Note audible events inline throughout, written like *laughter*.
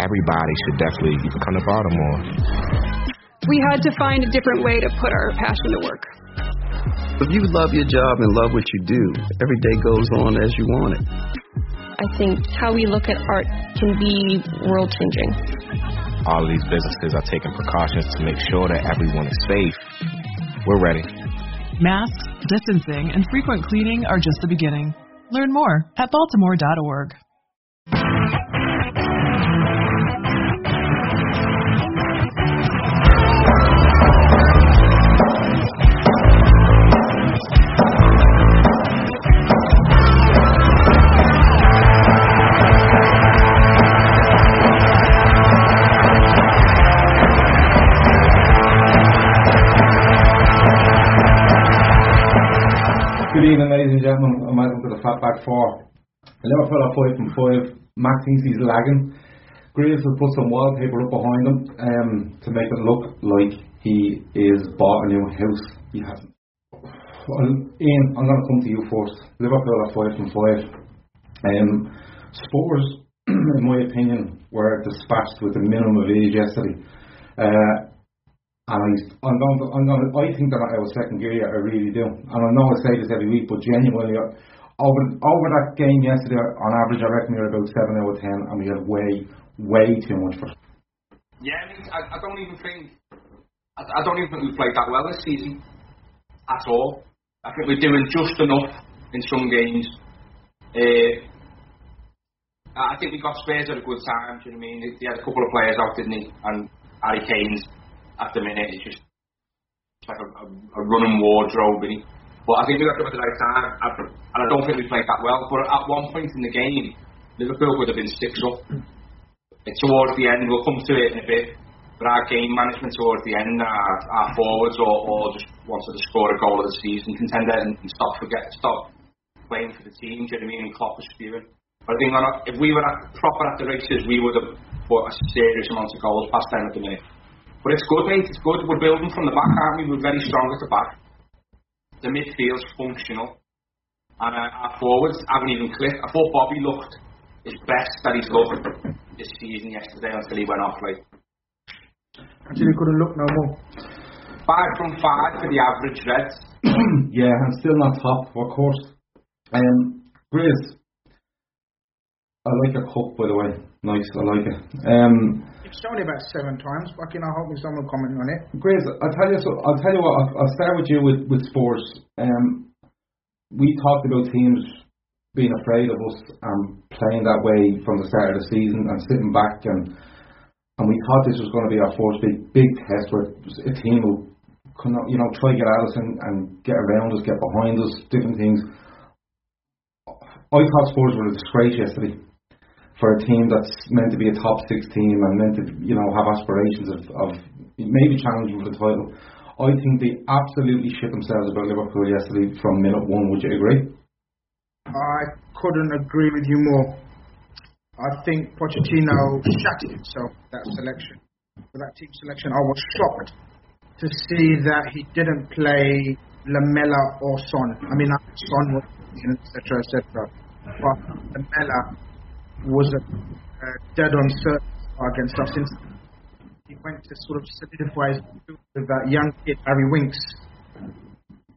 Everybody should definitely come to Baltimore. We had to find a different way to put our passion to work. If you love your job and love what you do, every day goes on as you want it. I think how we look at art can be world changing. All of these businesses are taking precautions to make sure that everyone is safe. We're ready. Masks, distancing, and frequent cleaning are just the beginning. Learn more at baltimore.org. and gentlemen, and welcome to the Fatback Four. Liverpool are five from five. Matt thinks he's lagging. Graves has put some wallpaper up behind him um, to make it look like he is bought a new house. He hasn't. Well, Ian, I'm going to come to you first. Liverpool are five from five. Um, Spurs, *clears throat* in my opinion, were dispatched with a minimum of age yesterday. Uh, and I, I'm going to, I'm going to, I think they're not out of second gear yet, I really do. And I know I say this every week, but genuinely, over over that game yesterday, on average, I reckon we were about 7 out of 10, and we had way, way too much for Yeah, I, mean, I, I don't even think, I, I don't even think we played that well this season, at all. I think we're doing just enough in some games. Uh, I think we got Spurs at a good time, do you know what I mean? He had a couple of players out, didn't he? And Harry Kane's at the minute is just like a, a, a running wardrobe. Really. But I think we got them at the right time, I, and I don't think we played that well. But at one point in the game, Liverpool would have been six up. And towards the end, we'll come to it in a bit. But our game management towards the end, our, our forwards all, all just wanted to score a goal of the season contender and, and stop forget stop playing for the team. Do you know what I mean? And Klopp was spewing. But I think if we were at, proper at the races, we would have put a serious amount of goals past them at the minute. But it's good, mate. It's good. We're building from the back, aren't we? We're very strong at the back. The midfield's functional. And uh, our forwards haven't even clicked. I thought Bobby looked his best that he's looked this season yesterday until he went off like. Actually, couldn't look no more. Five from five for the average Reds. *clears throat* yeah, and still not top, of course. Um, Grizz, I like your cup, by the way. Nice, I like it. Um, It's only about seven times. Fucking, I hope someone comment on it. Grizz, I'll tell you. So, I'll tell you what. I'll, I'll start with you with with Spurs. Um, we talked about teams being afraid of us and playing that way from the start of the season and sitting back and and we thought this was going to be our first big big test where a team will you know try to get at us and, and get around us, get behind us, different things. I thought Spurs were a disgrace yesterday for a team that's meant to be a top six team and meant to you know have aspirations of, of maybe challenging for the title. I think they absolutely shit themselves about Liverpool yesterday from minute one. Would you agree? I couldn't agree with you more. I think Pochettino shattered himself that selection. For that team selection, I was shocked to see that he didn't play Lamela or Son. I mean, Son was etc. etc. But Lamela was a uh, dead on certain against us since he went to sort of solidify his with that young kid Harry Winks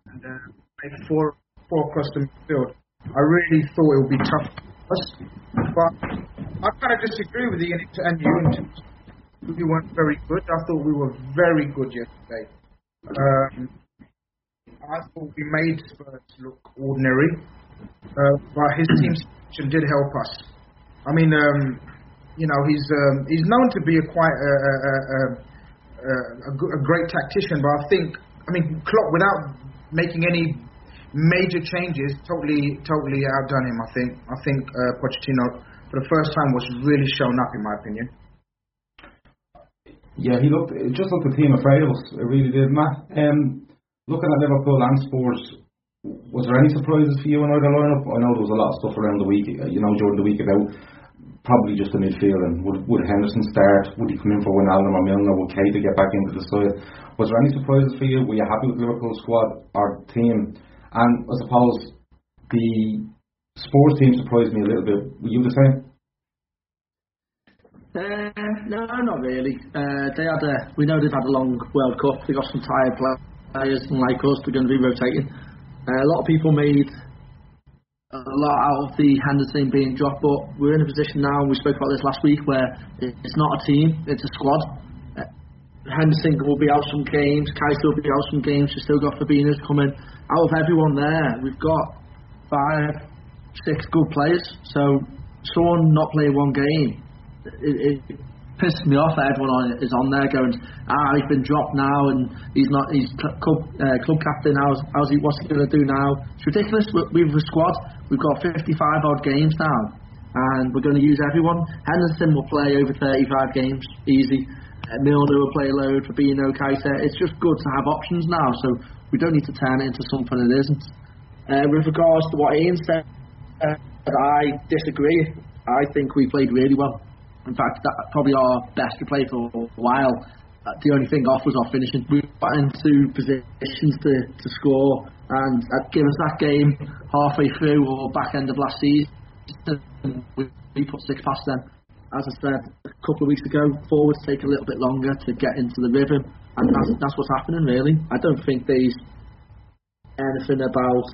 and uh, made four four across the midfield. I really thought it would be tough for us, but I kind of disagree with you and you in terms we weren't very good. I thought we were very good yesterday. Um, I thought we made Spurs look ordinary, uh, but his team selection did help us. I mean, um, you know, he's um, he's known to be a quite a, a, a, a, great tactician, but I think, I mean, Klopp, without making any major changes totally totally outdone him. I think I think uh, Pochettino for the first time was really shown up in my opinion. Yeah, he looked just looked a team of us. It really did, Matt. Um, looking at Liverpool and Spurs, was there any surprises for you in either lineup? I know there was a lot of stuff around the week, you know, during the week about probably just the midfield and would, would Henderson start? Would he come in for Wijnaldum or Milner? Would Keita get back into the side? Was there any surprises for you? Were you happy with Liverpool's squad or team? And I suppose the sports team surprised me a little bit. Were you the same? Uh, no, not really. Uh, they had a. We know they've had a long World Cup. They got some tired players, and like us, they're going to be rotating. Uh, a lot of people made a lot out of the Henderson being dropped, but we're in a position now. and We spoke about this last week where it's not a team; it's a squad. Uh, Henderson will be out some games. Keita will be out some games. We've still got Fabinho's coming. Out of everyone there, we've got five, six good players. So someone not playing one game it, it pisses me off everyone is on there going, ah, he's been dropped now and he's not, he's club, uh, club captain. How's, how's he? What's he going to do now? It's ridiculous. We've a squad. We've got 55 odd games now, and we're going to use everyone. Henderson will play over 35 games easy. Uh, Milner will play load. Fabinho, Keita. It's just good to have options now, so we don't need to turn it into something it isn't. Uh, with regards to what Ian said, uh, I disagree. I think we played really well. In fact, that probably our best we played for a while. Uh, the only thing off was our finishing. We got into positions to, to score, and uh, give us that game halfway through or back end of last season, we, we put six past them. As I said a couple of weeks ago, forwards take a little bit longer to get into the rhythm, and that's, that's what's happening really. I don't think there's anything about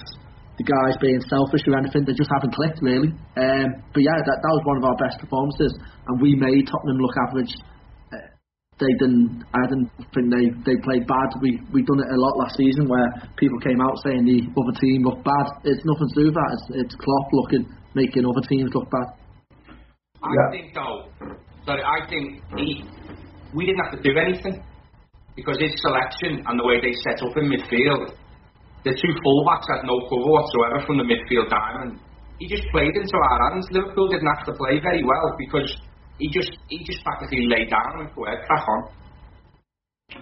the guys being selfish or anything. They just haven't clicked really. Um, but yeah, that, that was one of our best performances, and we made Tottenham look average. Uh, they didn't. I didn't think they, they played bad. We we done it a lot last season where people came out saying the other team looked bad. It's nothing to do with that. It's, it's Klopp looking making other teams look bad. I yeah. think though, sorry, I think he, we didn't have to do anything because his selection and the way they set up in midfield the two fullbacks had no cover whatsoever from the midfield diamond. He just played into our hands. Liverpool didn't have to play very well because he just he just practically lay down and went crack on.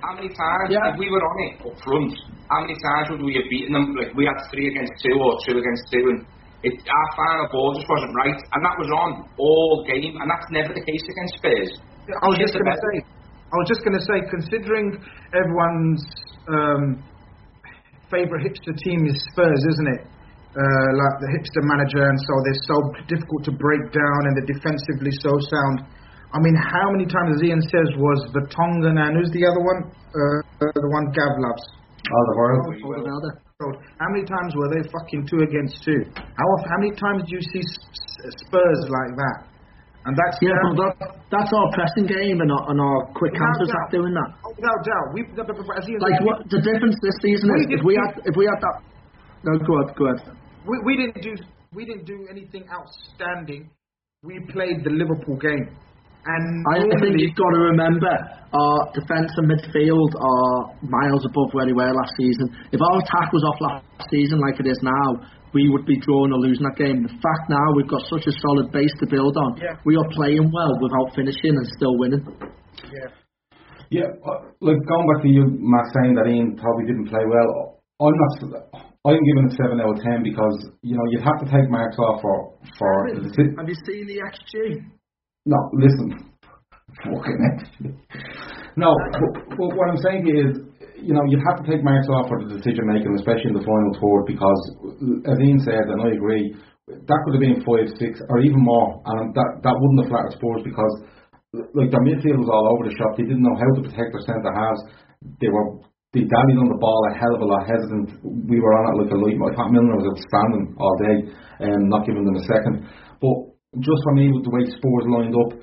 How many times yeah. if we were on it up front? How many times would we have beaten them? Like we had three against two or two against two, and it, our final ball just wasn't right, and that was on all game, and that's never the case against Spurs. I was just going to say, I was just going to say, considering everyone's um, favourite hipster team is Spurs, isn't it? Uh, like the hipster manager, and so they're so difficult to break down, and they're defensively so sound. I mean, how many times, as Ian says, was Vertonghen and who's the other one? Uh, the one Gav loves. Alderweireld. How many times were they fucking two against two? How often, how many times do you see Spurs like that? And that's yeah, that, that's our pressing game and our, and our quick counters that doing that. Oh, without doubt, we like what the difference this season is if we had if we had that. No, go ahead, go ahead. We, we didn't do we didn't do anything outstanding. We played the Liverpool game. And I think you've got to remember our defence and midfield are miles above where they were last season. If our attack was off last season like it is now, we would be drawing or losing that game. The fact now we've got such a solid base to build on, yeah. we are playing well without finishing and still winning. Yeah. Yeah, uh, like going back to you, Matt, saying that Ian probably didn't play well. I'm not. I'm giving it seven out of ten because you know you'd have to take marks off for for. Have you seen the XG? No, listen, *laughs* fucking XG. No, but, but what I'm saying is you know, you'd have to take marks off for the decision making, especially in the final third, because as Ian said, and I agree, that could have been five, six, or even more, and that that wouldn't have flattered Spurs because like their midfield was all over the shop. They didn't know how to protect their centre halves. They were they dallied on the ball a hell of a lot hesitant. We were on it like a light. I thought Milner was outstanding all day, and um, not giving them a second. But just for me, with the way Spurs lined up,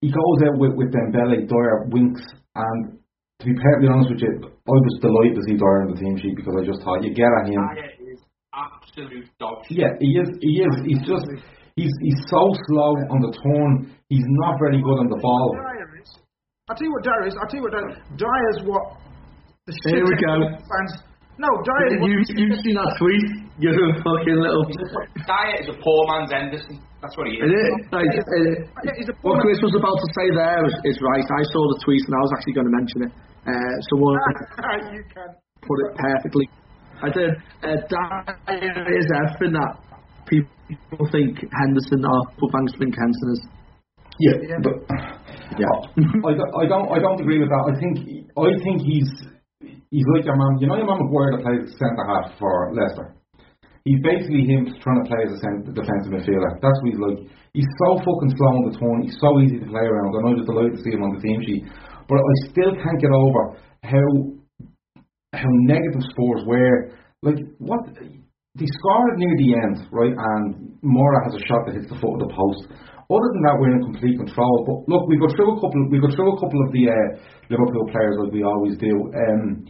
he goes out with, with Dembele, Dier, Winks, and to be perfectly honest with you, I was delighted to see Dier on the team sheet because I just thought you get at him. is absolute dog Yeah, he is. He is. He's just. He's he's so slow on the turn. He's not very good on the ball. I'll tell you what Dier is. I'll tell you what Dier, Dier is what the Here we go. fans No, Dier. You, you've seen that tweet? You fucking little. Dier is a poor man's Henderson. That's what he is. Is it? Like, uh, what Chris was about to say there is, is right. I saw the tweet and I was actually going to mention it. Uh, someone *laughs* you can. put it perfectly. I did. Uh, Dier is everything that people think Henderson or people fans think Henderson is. Yeah, but Yeah. I, don't- I don't I don't agree with that. I think I think he's he's like your man. You know your man Maguire that plays centre half for Leicester. He's basically him trying to play as a cent- defensive midfielder. That's what he's like. He's so fucking slow on the turn. He's so easy to play around. I know just delighted to see him on the team sheet, but I still can't get over how how negative scores were. Like what they scored near the end, right? And Moura has a shot that hits the foot of the post. Other than that, we're in complete control. But look, we go through a couple. We go through a couple of the uh, Liverpool players like we always do. Um,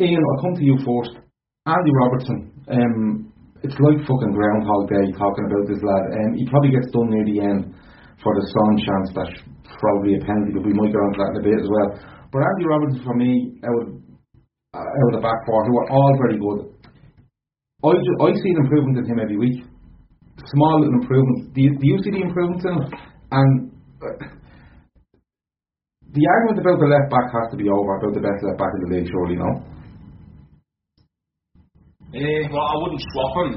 Ian, I'll come to you first. Andy Robertson. Um, it's like fucking Groundhog Day talking about this lad. Um, he probably gets done near the end for the Son chance. That's probably a penalty, but we might get on to that in a bit as well. But Andy Robertson, for me, out of, uh, out of the back four, who are all very good. I, ju- I see an improvement in him every week. Small little improvements. Do you, do you see the improvements in him? And uh, the argument about the left back has to be over about the best left back in the league, surely, no? Eh, well, I wouldn't swap him.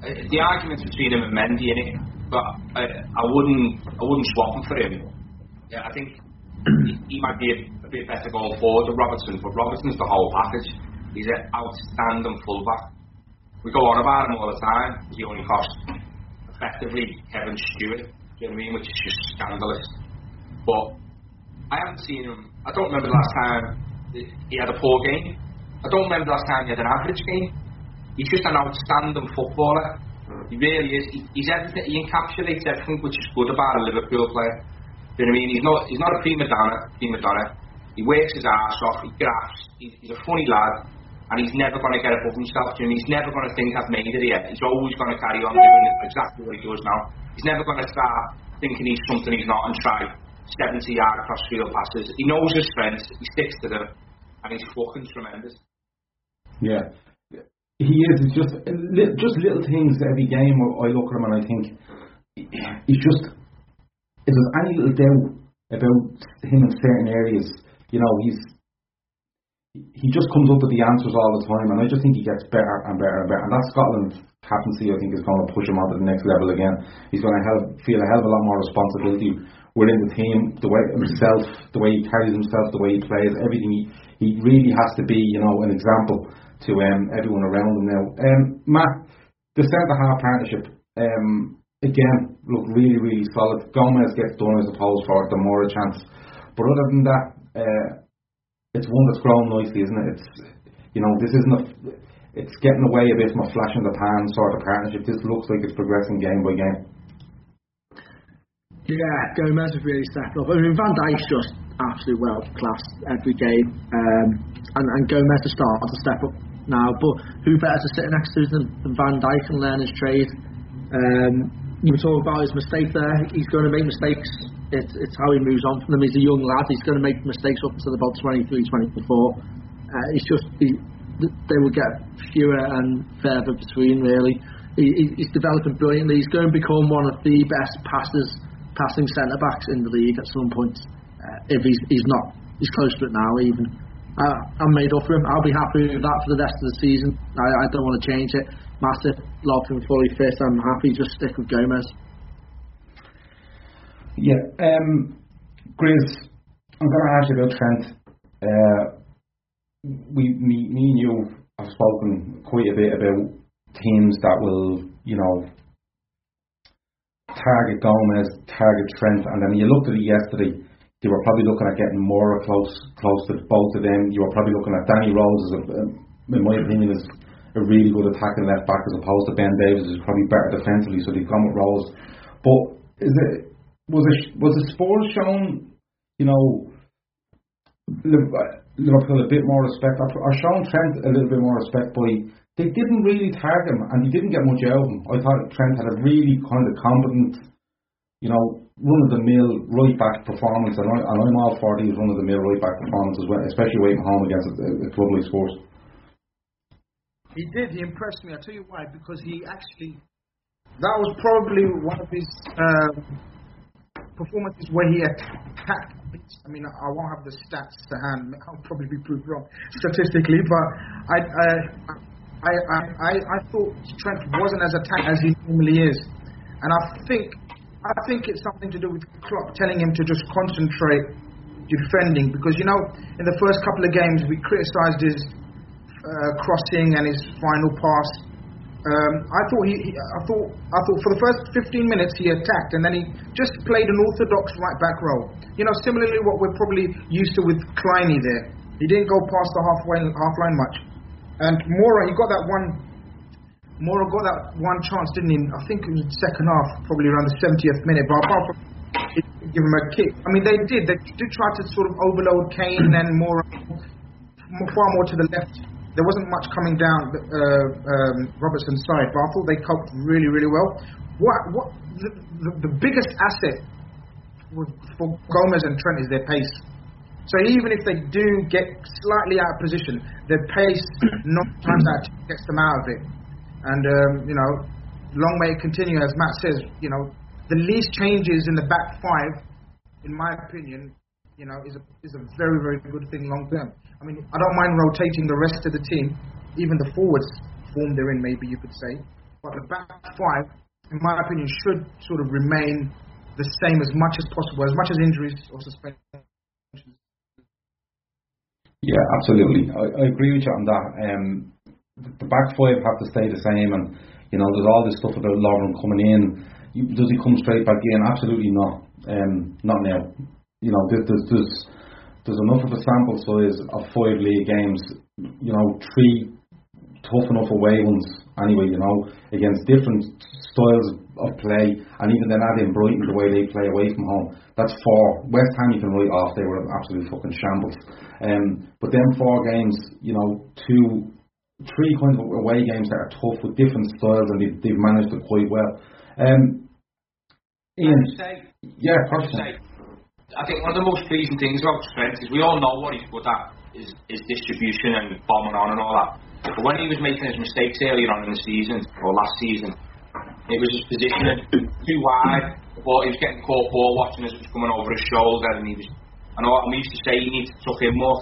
Uh, the arguments between him and Mendy in it, but I, I wouldn't. I wouldn't swap him for him. Yeah, I think he, he might be a, a bit better going forward than Robertson, but Robertson's the whole package. He's an outstanding fullback. We go on about him all the time. He only cost effectively Kevin Stewart. Do you know what I mean? Which is just scandalous. But I haven't seen him. I don't remember the last time he had a poor game. I don't remember the last time he had an average game. He's just an outstanding footballer. He really is. He, he's everything. He encapsulates everything which is good about a Liverpool player. You know what I mean? He's not. He's not a prima donna. Prima donna. He works his ass off. He grafts. He's, he's a funny lad, and he's never going to get above himself. Do you know? He's never going to think I've made it yet. He's always going to carry on doing exactly what he does now. He's never going to start thinking he's something he's not and try 70 yard cross field passes. He knows his strengths. He sticks to them, and he's fucking tremendous. Yeah, he is. It's just just little things every game. I look at him and I think he's just. If there's any little doubt about him in certain areas, you know, he's he just comes up with the answers all the time, and I just think he gets better and better and better. And that Scotland captaincy, I think, is going to push him on to the next level again. He's going to help, feel a hell of a lot more responsibility within the team, the way himself, the way he carries himself, the way he plays, everything. He, he really has to be, you know, an example to um, everyone around them now. Um, Matt, the centre half partnership, um, again, look really, really solid. Gomez gets done as opposed for the Moura chance. But other than that, uh, it's one that's grown nicely, isn't it? It's you know, this isn't a it's getting away a bit from a flash in the pan sort of partnership. This looks like it's progressing game by game. Yeah, Gomez has really stepped up. I mean, Van Dijk's just absolute world class every game, um, and, and Gomez has started to step up now. But who better to sit next to than, than Van Dijk and learn his trade? Um, you were talking about his mistake there. He's going to make mistakes. It's, it's how he moves on from them. He's a young lad. He's going to make mistakes up until about 23, 24. Uh, it's just he, they will get fewer and further between. Really, he, he- he's developing brilliantly. He's going to become one of the best passers, passing centre backs in the league at some point. Uh, if he's he's not, he's close to it now. Even uh, I'm made up for him. I'll be happy with that for the rest of the season. I, I don't want to change it. Massive, love him fully fit. I'm happy. Just stick with Gomez. Yeah, um, Grizz, I'm going to ask you about Trent. Uh, we, me, me and you have spoken quite a bit about teams that will, you know, target Gomez, target Trent, and then you looked at it yesterday. You were probably looking at getting more close, close to both of them. You were probably looking at Danny Rose as, a, in my opinion, is a really good attacking left back as opposed to Ben Davies, who's probably better defensively. So they've gone with Rose. But is it was it was the Spurs shown, you know, Liverpool a bit more respect, or shown Trent a little bit more respect by they didn't really tag him and he didn't get much out of him. I thought Trent had a really kind of competent, you know, run of the mill right back performance, and, I, I'm all for these run of the mill right back performances, especially away from home against a, a club like Spurs. He did. He impressed me. I'll tell you why. Because he actually, that was probably one of his um, performances where he attacked. I mean, I won't have the stats to hand. I'll probably be proved wrong statistically, but I, I, I, I, I thought Trent wasn't as attacked as he normally is, and I think, I think it's something to do with Klopp telling him to just concentrate defending because you know in the first couple of games we criticised his uh, crossing and his final pass. Um, I thought he, he, I thought, I thought for the first 15 minutes he attacked and then he just played an orthodox right back role. You know, similarly what we're probably used to with Kleiny there. He didn't go past the halfway half line much. And Moura, he got that one. Moura got that one chance, didn't he? I think it was the second half, probably around the 70th minute. But apart from give him a kick, I mean they did. They did try to sort of overload Kane and Moura far more to the left there wasn't much coming down uh, um, Robertson's side, but I thought they coped really, really well. What, what the, the, the biggest asset for Gomez and Trent is their pace. So even if they do get slightly out of position, their pace not *clears throat* times out gets them out of it. And um, you know, long may it continue, as Matt says. You know, the least changes in the back five, in my opinion, you know, is a is a very very good thing long term. I mean, I don't mind rotating the rest of the team, even the forwards form they're in, maybe you could say. But the back five, in my opinion, should sort of remain the same as much as possible, as much as injuries or suspensions. Yeah, absolutely. I, I agree with you on that. Um, the back five have to stay the same, and you know, there's all this stuff about Lovren coming in. Does he come straight back in? Absolutely not. Um, not now. You know, there's, there's there's enough of a sample size of five league games, you know, three tough enough away ones anyway, you know, against different styles of play, and even then add in Brighton the way they play away from home. That's four. West Ham you can write off; they were absolutely fucking shambles. Um, but then four games, you know, two, three kinds of away games that are tough with different styles, and they've, they've managed it quite well. Um, Ian, yeah, personally. I think one of the most pleasing things about Trent is we all know what he's good at is, is distribution and bombing on and all that. But when he was making his mistakes earlier on in the season or last season, it was his positioning too wide. But he was getting caught ball watching as it was coming over his shoulder, and he was. I know we used to say he needs to tuck in more.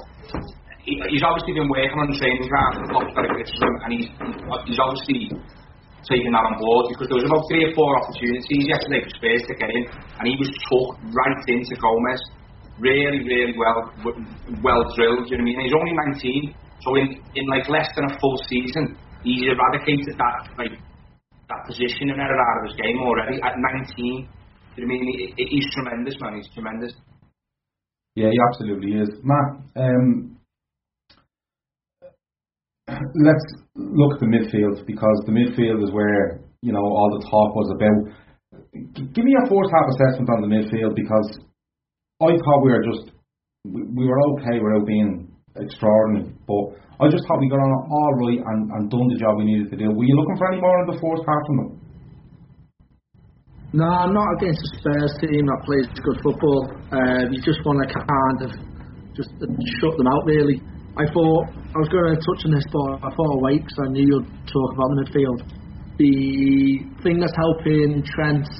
He, he's obviously been working on training ground and lots of criticism, and he's he's obviously taking that on board because there was about three or four opportunities yesterday for Spurs to get in, and he was tucked right into Gomez. Really, really well, well drilled. You know what I mean? He's only 19, so in in like less than a full season, he's eradicated that like that position and error out of his game already at 19. You know what I mean? He, he's tremendous, man. He's tremendous. Yeah, he absolutely is. Matt, um, let's look at the midfield because the midfield is where you know all the talk was about. Give me a first half assessment on the midfield because I thought we were just we, we were okay without being extraordinary, but I just thought we got on all right and, and done the job we needed to do. Were you looking for any more in the first half from them? No, not against the Spurs team that plays good football. Uh, you just want to kind of just shut them out, really. I thought I was going to touch on this, but I thought away because I knew you'd talk about the midfield. The thing that's helping Trent,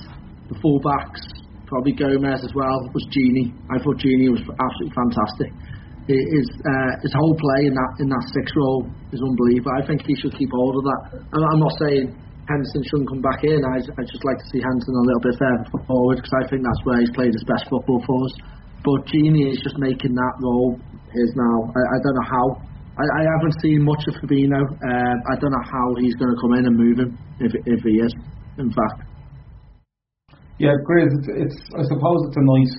the fullbacks, probably Gomez as well, was Gini. I thought Gini was absolutely fantastic. His uh, his whole play in that in that six role is unbelievable. I think he should keep hold of that. I'm, not saying Henderson shouldn't come back in. I I just like to see Henderson a little bit further forward because I think that's where he's played his best football for us. But Gini is just making that role his now. I, I don't know how. I, I haven't seen much of Fabinho. Uh, I don't know how he's going to come in and move him if if he is. In fact. Yeah, Grizz, it's, it's I suppose it's a nice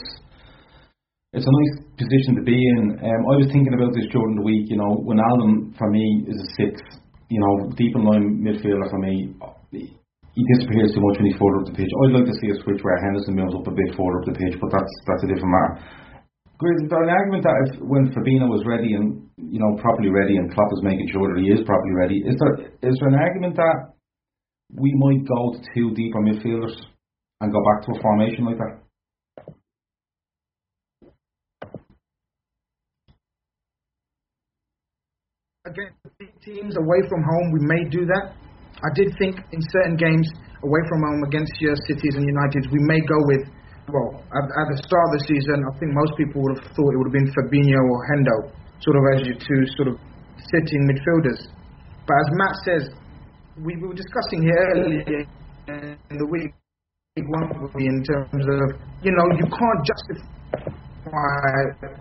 it's a nice position to be in. Um, I was thinking about this during the week. You know, Wijnaldum for me is a six, you know, deep in line midfielder for me, he disappears too much when he's further up the pitch. I'd like to see a switch where Henderson moves up a bit further up the pitch, but that's that's a different matter. There an argument that if when Fabinho was ready and you know properly ready and Klopp is making sure that he is properly ready, is there is there an argument that we might go to two deeper midfielders and go back to a formation like that? against teams away from home, we may do that. I did think in certain games away from home against your cities and Uniteds, we may go with. Well, at, at the start of the season, I think most people would have thought it would have been Fabinho or Hendo, sort of as your two sort of sitting midfielders. But as Matt says, we were discussing here earlier in the week in terms of you know you can't justify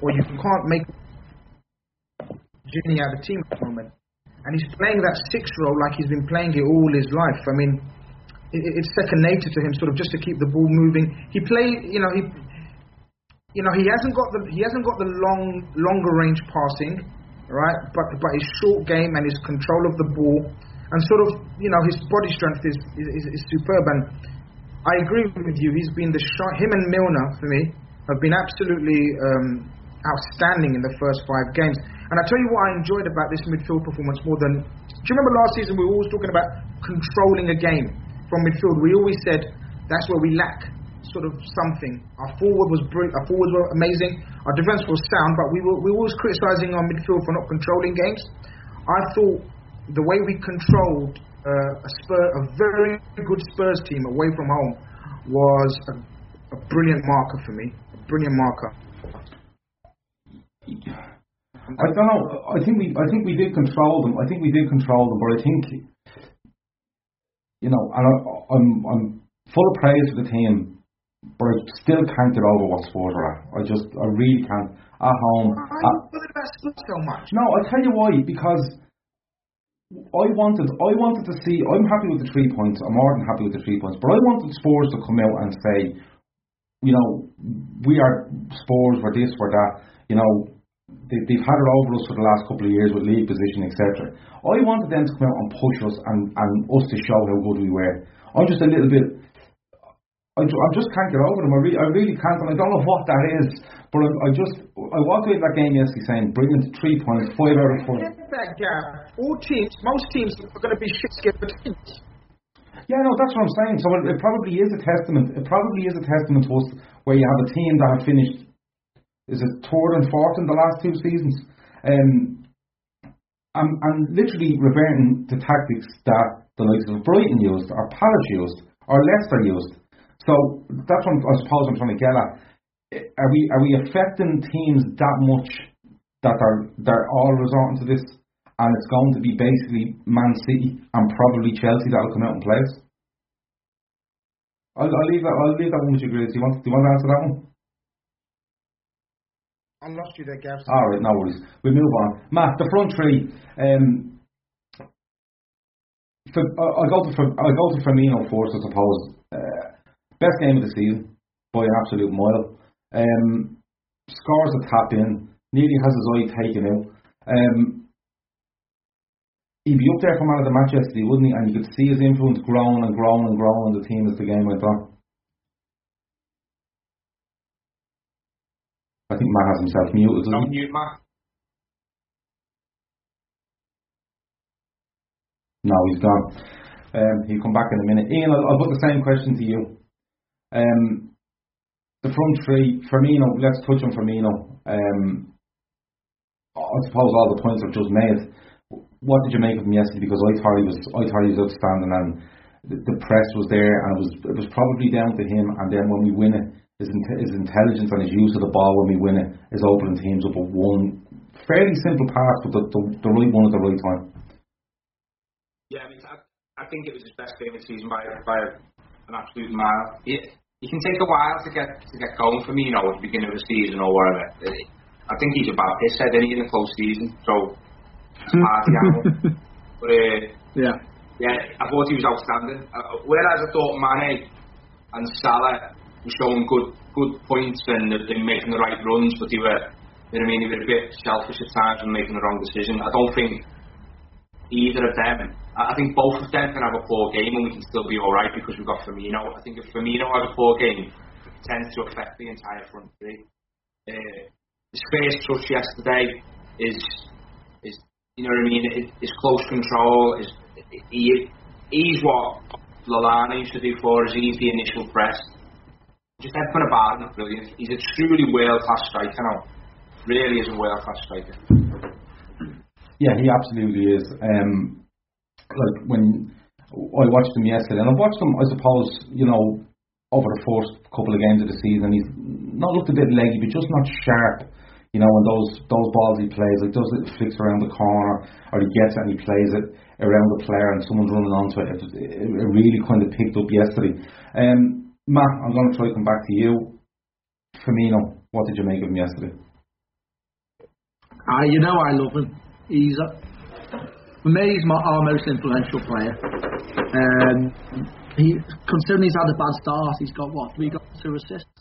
or you can't make Gini out the team at the moment, and he's playing that six role like he's been playing it all his life. I mean, it, it's second nature to him, sort of just to keep the ball moving. He played, you know, he, you know, he hasn't got the he hasn't got the long longer range passing, right? But but his short game and his control of the ball, and sort of, you know, his body strength is is, is superb. And I agree with you. He's been the shot. Him and Milner for me have been absolutely um, outstanding in the first five games. And I tell you what I enjoyed about this midfield performance more than. Do you remember last season we were always talking about controlling a game from midfield? We always said that's where we lack sort of something. Our forward was brilliant. Our forwards were amazing. Our defense was sound, but we were we were always criticizing our midfield for not controlling games. I thought the way we controlled uh, a Spur, a very good Spurs team away from home, was a, a brilliant marker for me. A brilliant marker. I don't know. I think we I think we did control them. I think we did control them, but I think you know, and I, I'm I'm full of praise for the team, but I still can't get over what Spurs are at. I just I really can't. At home. I don't bother about Spurs so much. No, I'll tell you why. Because I wanted I wanted to see. I'm happy with the three points. I'm more than happy with the three points. But I wanted Spurs to come out and say, you know, we are Spurs. We're this. We're that. You know, they, they've had it over us for the last couple of years with league position, etc. I wanted them to come out and push us and, and us to show how good we were. I'm just a little bit. I, I just can't get over them. I, re- I really can't, and I don't know what that is. But I, I just I walked away that game yesterday saying, brilliant, three points, five out of four. that gap. All teams, most teams are going to be shit scared teams. Yeah, no, that's what I'm saying. So it, it probably is a testament. It probably is a testament to us where you have a team that have finished is it third and fourth in the last two seasons? Um, I'm, I'm literally reverting to tactics that the likes of Brighton used, or Palace used, or Leicester used. So that's what I suppose I'm trying to get at. Are we are we affecting teams that much that they're they're all resorting to this, and it's going to be basically Man City and probably Chelsea that'll come out and play us? I'll, I'll leave that. I'll leave that one with you, Grace. Do you want? Do you want to answer that one? I lost you there, Gav. All right, no worries. We move on. Matt, the front three. Um, for, uh, I go to I go to Firmino first, I suppose. Uh, best game of the season by an absolute mile. Um, scores a tap in. Nearly has his eye taken out. Um, he'd be up there for man of the match yesterday, wouldn't he? And you could see his influence growing and growing and growing on the team as the game went on. Think Matt has himself muted, doesn't he? mute, Matt. No, he's gone. Um, he'll come back in a minute. Ian, I'll, I'll put the same question to you. Um, the front three, Firmino, let's touch on Firmino. Um, I suppose all the points I've just made. What did you make of him yesterday? Because I thought he was, I thought he was outstanding, and the, the press was there, and it was, it was probably down to him. And then when we win it, his, inte- his intelligence and his use of the ball when we win it is opening teams up with one fairly simple pass, but the, the, the right one at the right time. Yeah, I mean, I, I think it was his best game of the season by by an absolute mile. It, it can take a while to get to get going for me, you know, at the beginning of the season or whatever. I think he's about his head, any in the close season, so it's hard to get. *laughs* But uh, Yeah. yeah, I thought he was outstanding. Uh, whereas I thought Mane and Salah were showing good good points and they were making the right runs, but they were, you know I mean, they were a bit selfish at times and making the wrong decision. I don't think either of them. I think both of them can have a poor game and we can still be all right because we've got Firmino. I think if Firmino has a poor game, it tends to affect the entire front three. Uh, his first touch yesterday is is you know what I mean. His close control is he he's what Lallana used to do for us. He's the initial press. About him, brilliant. He's a truly world class striker now. Really is a world class striker. Yeah, he absolutely is. Um, like when I watched him yesterday, and I watched him, I suppose, you know, over the first couple of games of the season, he's not looked a bit leggy, but just not sharp. You know, and those those balls he plays, like those little flicks around the corner, or he gets it and he plays it around the player, and someone's running onto it. It, it really kind of picked up yesterday. Um, Matt, I'm going to try to come back to you. Firmino, what did you make of him yesterday? Ah, you know I love him. He's a, for me, he's my, our most influential player. Um, he, considering he's had a bad start, he's got what? We got two assists.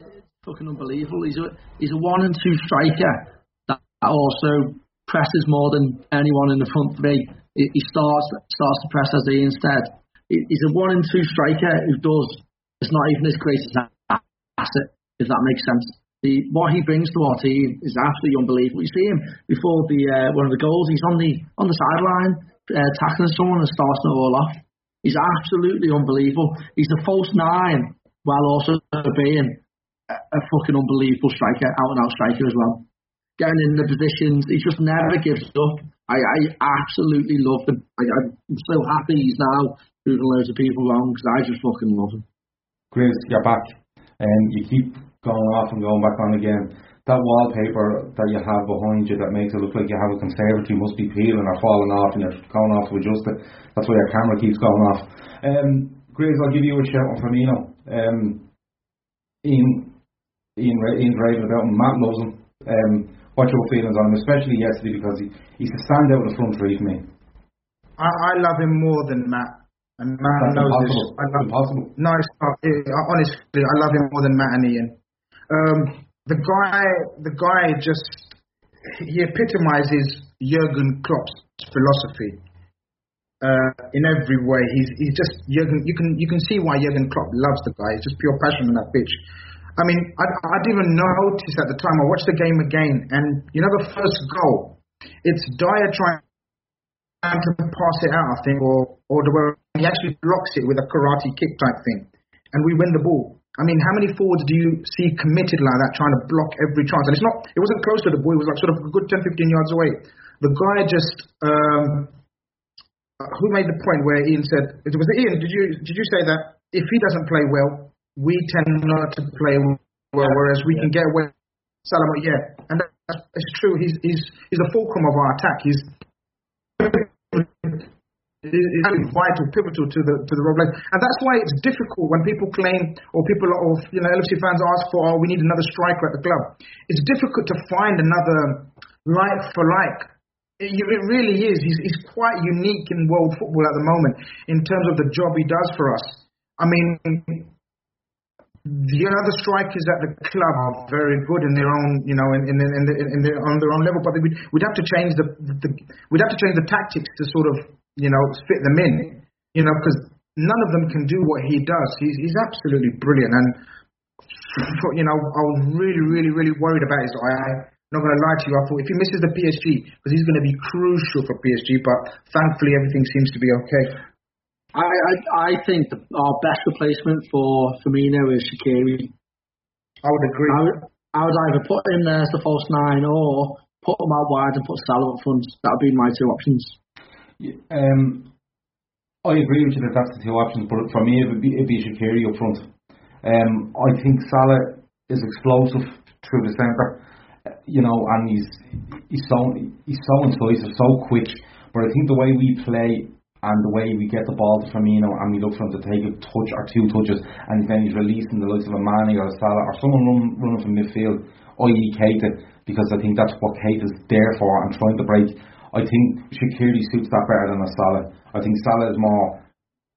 It's fucking unbelievable. He's a he's a one and two striker that also presses more than anyone in the front three. He, he starts starts to press as he instead. He, he's a one and two striker who does. It's not even as his greatest asset, if that makes sense. The, what he brings to our team is absolutely unbelievable. You see him before the uh, one of the goals. He's on the on the sideline uh, tackling someone and starting it all off. He's absolutely unbelievable. He's a false nine while also being a, a fucking unbelievable striker, out and out striker as well. Getting in the positions, he just never gives up. I, I absolutely love him. I, I'm so happy he's now proving loads of people wrong because I just fucking love him. Chris, you're back, and you keep going off and going back on again that wallpaper that you have behind you that makes it look like you have a conservatory must be peeling or falling off and you're going off to adjust it. That's why your camera keeps going off. Um, Grace, I'll give you a shout on Firmino. Um, Ian, Ian, Ian raving about him. Matt loves him. Um, what's your feelings on him, especially yesterday because he, he's a standout in the front three for me. I, I love him more than Matt. And Matt knows impossible. this. I love, impossible. No, it's not. It, honestly, I love him more than Matt and Ian. Um, the guy, the guy just he epitomizes Jurgen Klopp's philosophy uh, in every way. He's he's just Jurgen. You can you can see why Jurgen Klopp loves the guy. It's just pure passion on that pitch. I mean, I, I didn't even notice at the time. I watched the game again, and you know the first goal, it's Dier trying to pass it out, I think, or or the way he actually blocks it with a karate kick type thing, and we win the ball. I mean, how many forwards do you see committed like that, trying to block every chance? And it's not, it wasn't close to the ball, it was like sort of a good 10, 15 yards away. The guy just, um, uh, who made the point where Ian said, it was Ian, did you, did you say that if he doesn't play well, we tend not to play well, whereas we can get away? Salah, yeah, and that's, it's true. He's he's he's the fulcrum of our attack. He's is vital, pivotal to the to the role and that's why it's difficult when people claim or people or you know LFC fans ask for oh we need another striker at the club. It's difficult to find another like for like. It, it really is. He's, he's quite unique in world football at the moment in terms of the job he does for us. I mean, the other strikers at the club are very good in their own, you know, in in, in, the, in their, on their own level. But we'd, we'd have to change the, the we'd have to change the tactics to sort of you know, fit them in, you know, because none of them can do what he does. He's, he's absolutely brilliant. And, you know, I was really, really, really worried about his eye. I'm not going to lie to you. I thought if he misses the PSG, because he's going to be crucial for PSG, but thankfully everything seems to be okay. I, I, I think the, our best replacement for Firmino is Shaqiri. I would agree. I would, I would either put him there as the false nine or put him out wide and put Salah up front. That would be my two options. Um, I agree with you that that's the two options, but for me it would be, it'd be up front. Um, I think Salah is explosive through the centre, you know, and he's he's so he's so incisive, so quick. But I think the way we play and the way we get the ball to Firmino and we look for him to take a touch or two touches, and then he's releasing the likes of a Mane or a Salah or someone run, running from midfield, i.e. Keita, because I think that's what Keita's there for and trying to break I think Shaqiri suits that better than a Salah. I think Salah is more,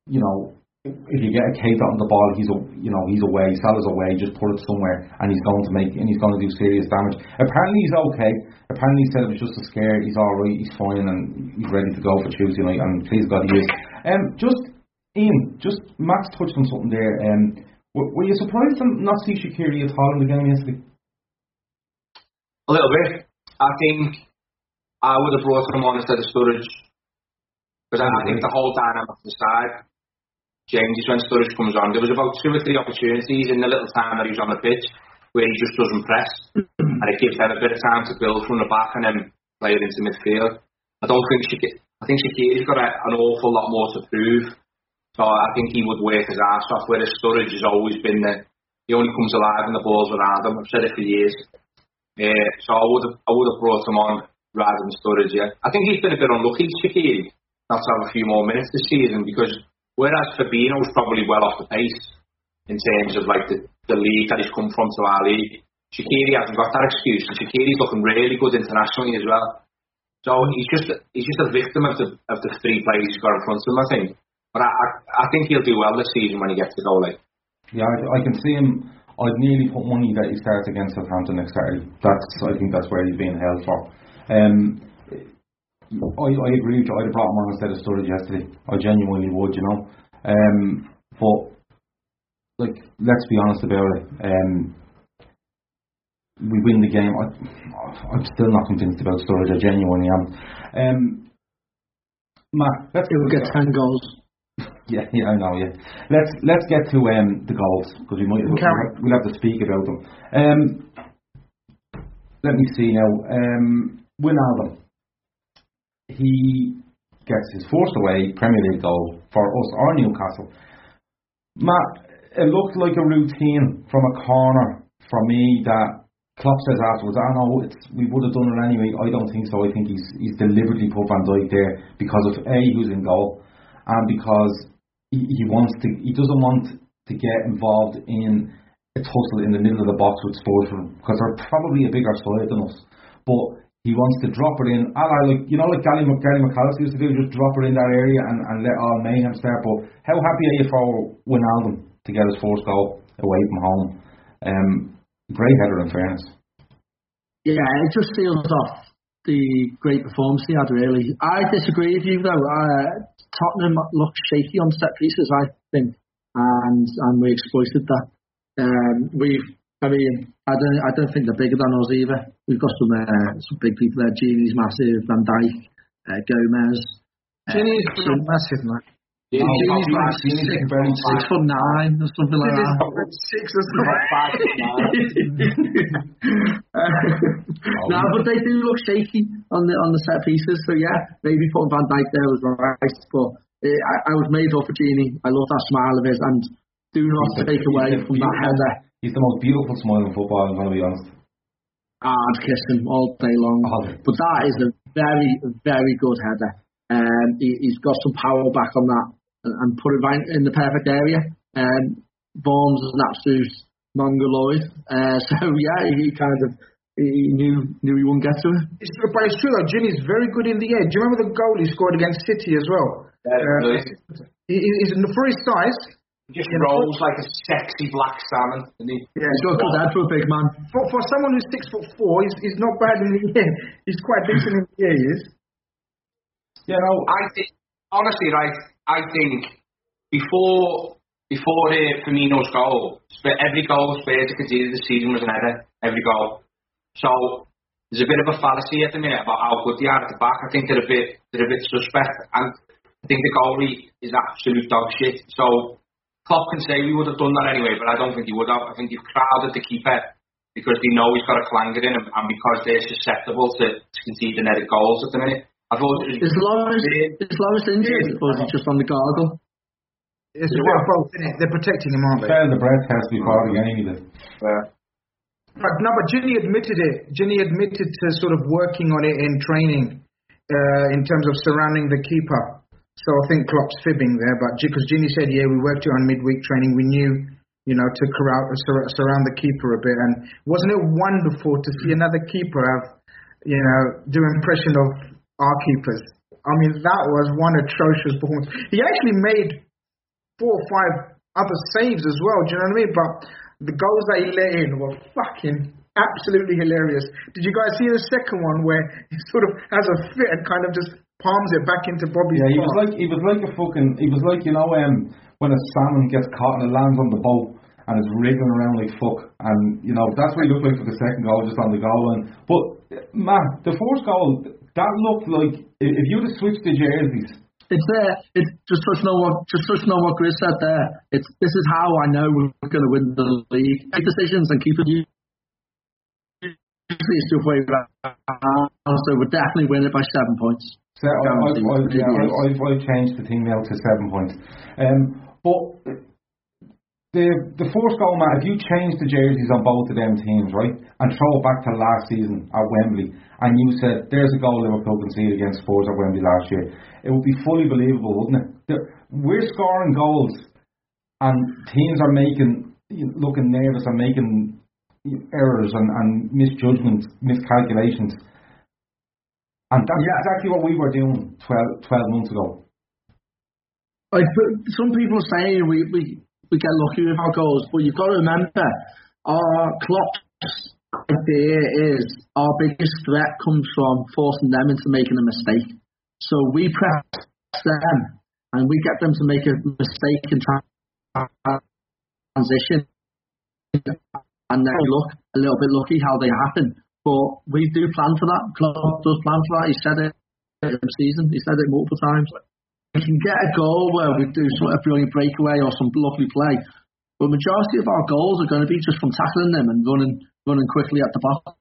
you know, if you get a Keita on the ball, he's a, you know he's away. Salah's away. Just put it somewhere, and he's going to make and he's going to do serious damage. Apparently he's okay. Apparently he said it was just a scare. He's all right. He's fine, and he's ready to go for Tuesday night. And please God he is. Um, just Ian, just Max touched on something there. Um, were, were you surprised to not see Shaqiri at all in the game yesterday? A little bit. I think I would have brought him on instead of Sturridge. Because I, think the whole dynamic of the side changes when Sturridge comes on. There was about two or three opportunities in the little time that he was on the pitch where he just doesn't press. and it gives them a bit of time to build from the back and then play it into midfield. I don't think she. I think Shaqiri's got a, an awful lot more to prove. So I think he would work his ass off. Whereas Sturridge has always been the. He only comes alive when the ball's around him. I've said it for years. Uh, so I would have I would have brought him on rather than Sturridge. Yeah, I think he's been a bit unlucky, Shaqiri, not to have a few more minutes this season because whereas Fabinho's probably well off the pace in terms of like the, the league that he's come from to our league. Shaqiri hasn't got that excuse, and Shaqiri's looking really good internationally as well. So he's just he's just a victim of the of the three players he's got in front of him, I think. But I, I, I think he'll do well this season when he gets to go. Like, yeah, I, I can see him. I'd nearly put money that he starts against Southampton next Saturday. That's I think that's where he's being held for. Um, I, I agree with you. I'd have brought him on instead of Sturridge yesterday. I genuinely would, you know. Um, but like, let's be honest about it. Um, we win the game. I, I'm still not convinced about Sturridge. I genuinely am. Um, Matt, let's He'll get ten goals. *laughs* Yeah, yeah, I know. Yeah, let's let's get to um, the goals because we might we'll, we'll have to speak about them. Um, let me see now. Um, Wijnaldum, he gets his first away Premier League goal for us or Newcastle. Matt, it looked like a routine from a corner for me that Klopp says afterwards, ah, I know it's we would have done it anyway. I don't think so. I think he's he's deliberately put Van Dijk there because of a who's in goal and because he, he wants to he doesn't want to get involved in a tussle in the middle of the box with Spurs because they're probably a bigger side than us. But he wants to drop it in, I like you know like Gary, McAllister used to do, just drop it in that area and, and let all mayhem start. But how happy are you for Wijnaldum to get his first goal away from home? Um, great header in fairness. Yeah, it just seals off the great performance he had. Really, I disagree with you though. Uh, Tottenham looked shaky on set pieces, I think, and and we exploited that. Um, we've, I mean, I don't, I don't think they're bigger than us either. We've got some uh, some big people there. Gini's massive, Van Dijk, uh, Gomez. Gini's uh, massive, man. Gini's like six, six foot nine or something like that. Six or something. *laughs* no, but they do look shaky on the on the set pieces. So yeah, maybe putting Van Dijk there was right. But uh, I, I was made up for Gini. I love that smile of his, and do not take away from that header. He's the most beautiful smile in football. I'm going to be honest. I'd kiss him all day long. Oh. But that is a very, very good header. Um, he, he's got some power back on that and, and put it right in the perfect area. Um, Vorm's is an absolute mongoloid. Uh, *laughs* so yeah, he kind of he knew knew he wouldn't get to it. It's, but it's true though. Gini's very good in the air. Do you remember the goal he scored against City as well? Uh, he, he's for his size. He just rolls like a sexy black salmon. And he, Yeah, He's got a good head for a big man. For, for someone who's six foot four, he's, he's not bad in the *laughs* air. He's quite decent in the air. He is. You know, I think honestly, right? I think before before uh, Firmino's goal, every goal Spurs conceded this season was an header. Every goal. So there's a bit of a fallacy at the minute about how good they are at the back. I think they're a bit they're a bit suspect, and I think the goalie is absolute dog shit. So Klopp can say we would have done that anyway, but I don't think he would have. I think you've crowded the keeper because they know he's got a clanger in him, and because they're susceptible to, to conceding netted goals at the minute. I thought it was Is Lloris, is Lloris injured or is he just on the gargle? It's a bit of both, isn't it? They're protecting him, aren't they? failed the breath test before the game. He did. But no, but Gini admitted it. Gini admitted to sort of working on it in training, uh, in terms of surrounding the keeper. So I think Klopp's fibbing there, but because Gini said, yeah, we worked it on midweek training. We knew, you know, to corral, uh, sur- surround the keeper a bit. And wasn't it wonderful to see another keeper have, you know, do impression of our keepers? I mean, that was one atrocious performance. He actually made four or five other saves as well. Do you know what I mean? But the goals that he let in were fucking absolutely hilarious. Did you guys see the second one where he sort of has a fit and kind of just palms it back into Bobby's Yeah, he was like he was like a fucking he was like you know um when a salmon gets caught and it lands on the boat and it's wriggling around like fuck and you know that's what he looked like for the second goal just on the goal line. But man, the first goal that looked like if if you'd have switched the jerseys. It's there. It's just touching on what just touching on what Chris said there. It's this is how I know we're going to win the league. Make decisions and keep it. it's still way so we'll definitely win it by seven points. So I, I, I, yeah, I've, I've changed the thing now to seven points. Um, but the the fourth goal, Matt, if you change the jerseys on both of them teams, right, and throw it back to last season at Wembley, and you said there's a goal Liverpool conceded against Spurs at Wembley last year, it would be fully believable, wouldn't it? We're scoring goals, and teams are making looking nervous and making errors and, and misjudgments, miscalculations. And that's yeah. exactly what we were doing 12, 12 months ago. Like some people say we, we we get lucky with our goals. But you've got to remember, our Klopp's idea is our biggest threat comes from forcing them into making a mistake. So we press them and we get them to make a mistake in transition. And then look a little bit lucky how they happen. But we do plan for that. Klopp does plan for that. He said it in the season. He said it multiple times we can get a goal where we do sort of brilliant breakaway or some lovely play. But majority of our goals are going to be just from tackling them and running running quickly at the box.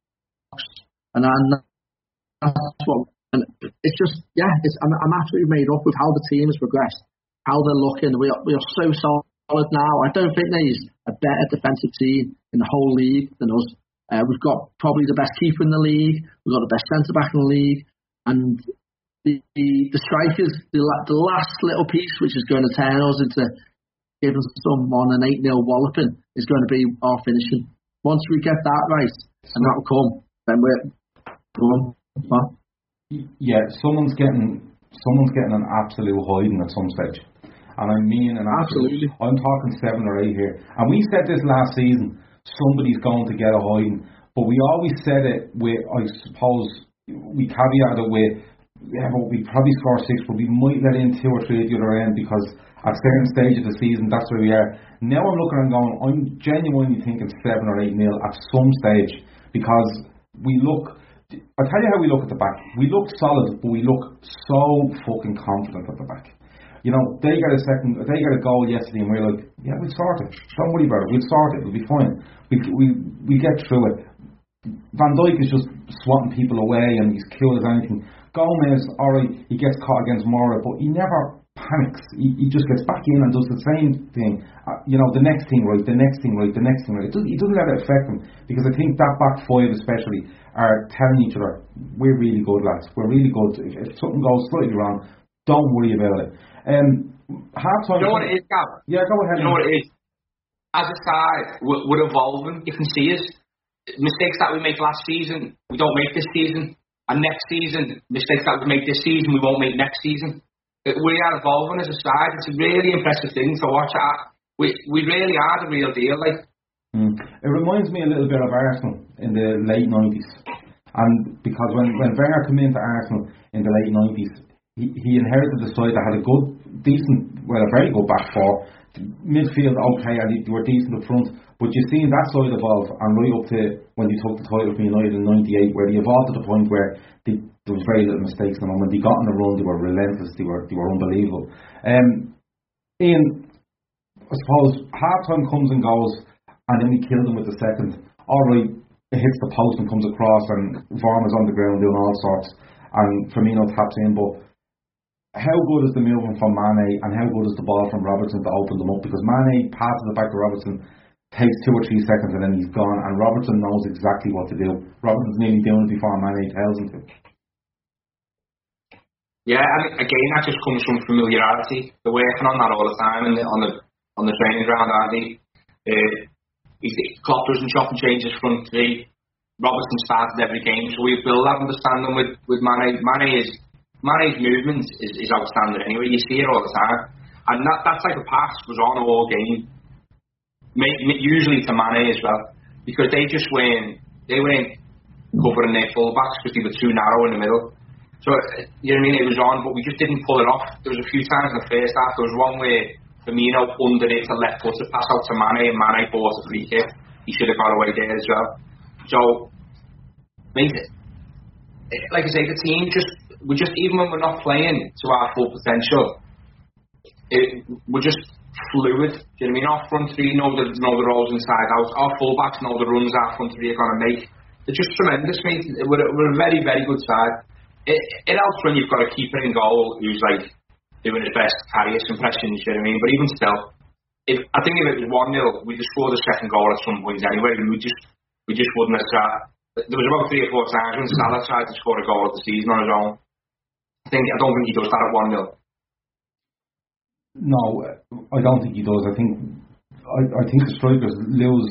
And that's what. And it's just yeah, it's, I'm, I'm absolutely made up with how the team has progressed, how they're looking. We are, we are so solid now. I don't think there's a better defensive team in the whole league than us. Uh, we've got probably the best keeper in the league. We've got the best centre back in the league, and the, the strikers, the, the last little piece which is going to turn us into giving someone an 8 0 walloping is going to be our finishing. Once we get that right, and that will come, then we're. Yeah, someone's getting someone's getting an absolute hiding at some stage. And I mean an absolute, absolutely. I'm talking seven or eight here. And we said this last season, somebody's going to get a hiding. But we always said it with I suppose we caveated it with yeah, but we probably score six, but we might let in two or three at the other end because at certain stage of the season, that's where we are. Now I'm looking and going, I'm genuinely thinking seven or eight nil at some stage because we look. I'll tell you how we look at the back. We look solid, but we look so fucking confident at the back. You know, they got a second, they got a goal yesterday, and we're like, yeah, we'll sort it. Don't worry about it. We'll sort it. It'll be fine. We we we get through it. Van Dijk is just swatting people away, and he's cool as anything. Gomez, alright, he gets caught against Moura, but he never panics. He, he just gets back in and does the same thing. Uh, you know, the next thing right, the next thing right, the next thing right. It doesn't, he doesn't let it affect him because I think that back five especially are telling each other, we're really good lads, we're really good. If, if something goes slightly wrong, don't worry about it. Um, half time. You know what it is, Gav? Yeah, go ahead. You know what it is? As a side, we're, we're evolving. You can see us. Mistakes that we made last season, we don't make this season. And next season, mistakes that we make this season, we won't make next season. We are evolving as a side. It's a really impressive thing to watch. We we really are the real deal. Like mm. it reminds me a little bit of Arsenal in the late nineties, and because when when Wenger came into Arsenal in the late nineties, he, he inherited the side that had a good, decent, well, a very good back four, midfield okay, and they were decent up front. But you've seen that side evolve, and right up to when they took the title from United in '98, where they evolved to the point where they, there was very little mistakes in them. When they got in the run, they were relentless. They were they were unbelievable. Um, Ian, I suppose half time comes and goes, and then we kill them with the second. All right, it hits the post and comes across, and Vorm's on the ground doing all sorts, and Firmino taps in, but how good is the movement from Mane and how good is the ball from Robertson to open them up? Because Mane passes it back to Robertson, takes two or three seconds and then he's gone. And Robertson knows exactly what to do. Robertson's nearly doing it before Mane tells him to. Yeah, and again, that just comes from familiarity. They're working on that all the time and on the on the training ground, aren't they? Uh, Klopp doesn't chop and change his front three. Robertson started every game, so we build that understanding with with Mane. Mane is Mane's movement is, is outstanding anyway. You see it all the time, and that that type of pass was on all game usually to Mane as well, because they just weren't they weren't covering their fullbacks because they were too narrow in the middle. So uh, you know what I mean? It was on, but we just didn't pull it off. There was a few times in the first half. There was one where Firmino under it to left foot to pass out to Mane, and Mane bought a free kick. He should have got away there as well. So, mate, like I say, the team just we just even when we're not playing to our full potential, it, we're just fluid. Do you know what I mean? Our front three know the know the roles inside out. Our fullbacks know the runs our front three are going to make. they're just tremendous, mate. We're, we're a very, very good side. It, it helps when you've got a keeper in goal who's like doing his best Karius impressions, you know what I mean? But even still, if I think if it was one 0 we'd have scored a second goal at some point anyway. We just we just wouldn't have tried. There was about three or four times when Salah tried to score a goal of the season on his own. I think I don't think he does that at one 0 No, I don't think he does. I think I, I think the strikers lose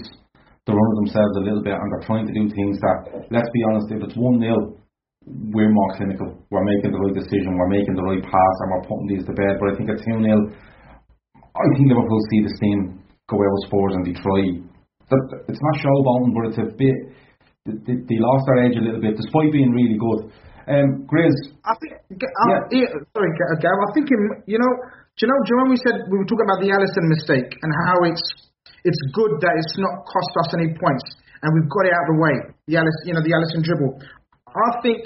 the run of themselves a little bit, and they're trying to do things that, let's be honest, if it's one 0 we're more clinical. We're making the right decision. We're making the right pass, and we're putting these to bed. But I think at two 0 I think Liverpool see this team go out with Spurs and they that- It's not showboating, but it's a bit. They lost their edge a little bit, despite being really good. Um, Grizz, I think, yeah. sorry, Ga- Gav. I think in, you know, do you know, do you know we said we were talking about the Alisson mistake and how it's it's good that it's not cost us any points and we've got it out of the way. The Alisson, you know, the Alisson dribble. I think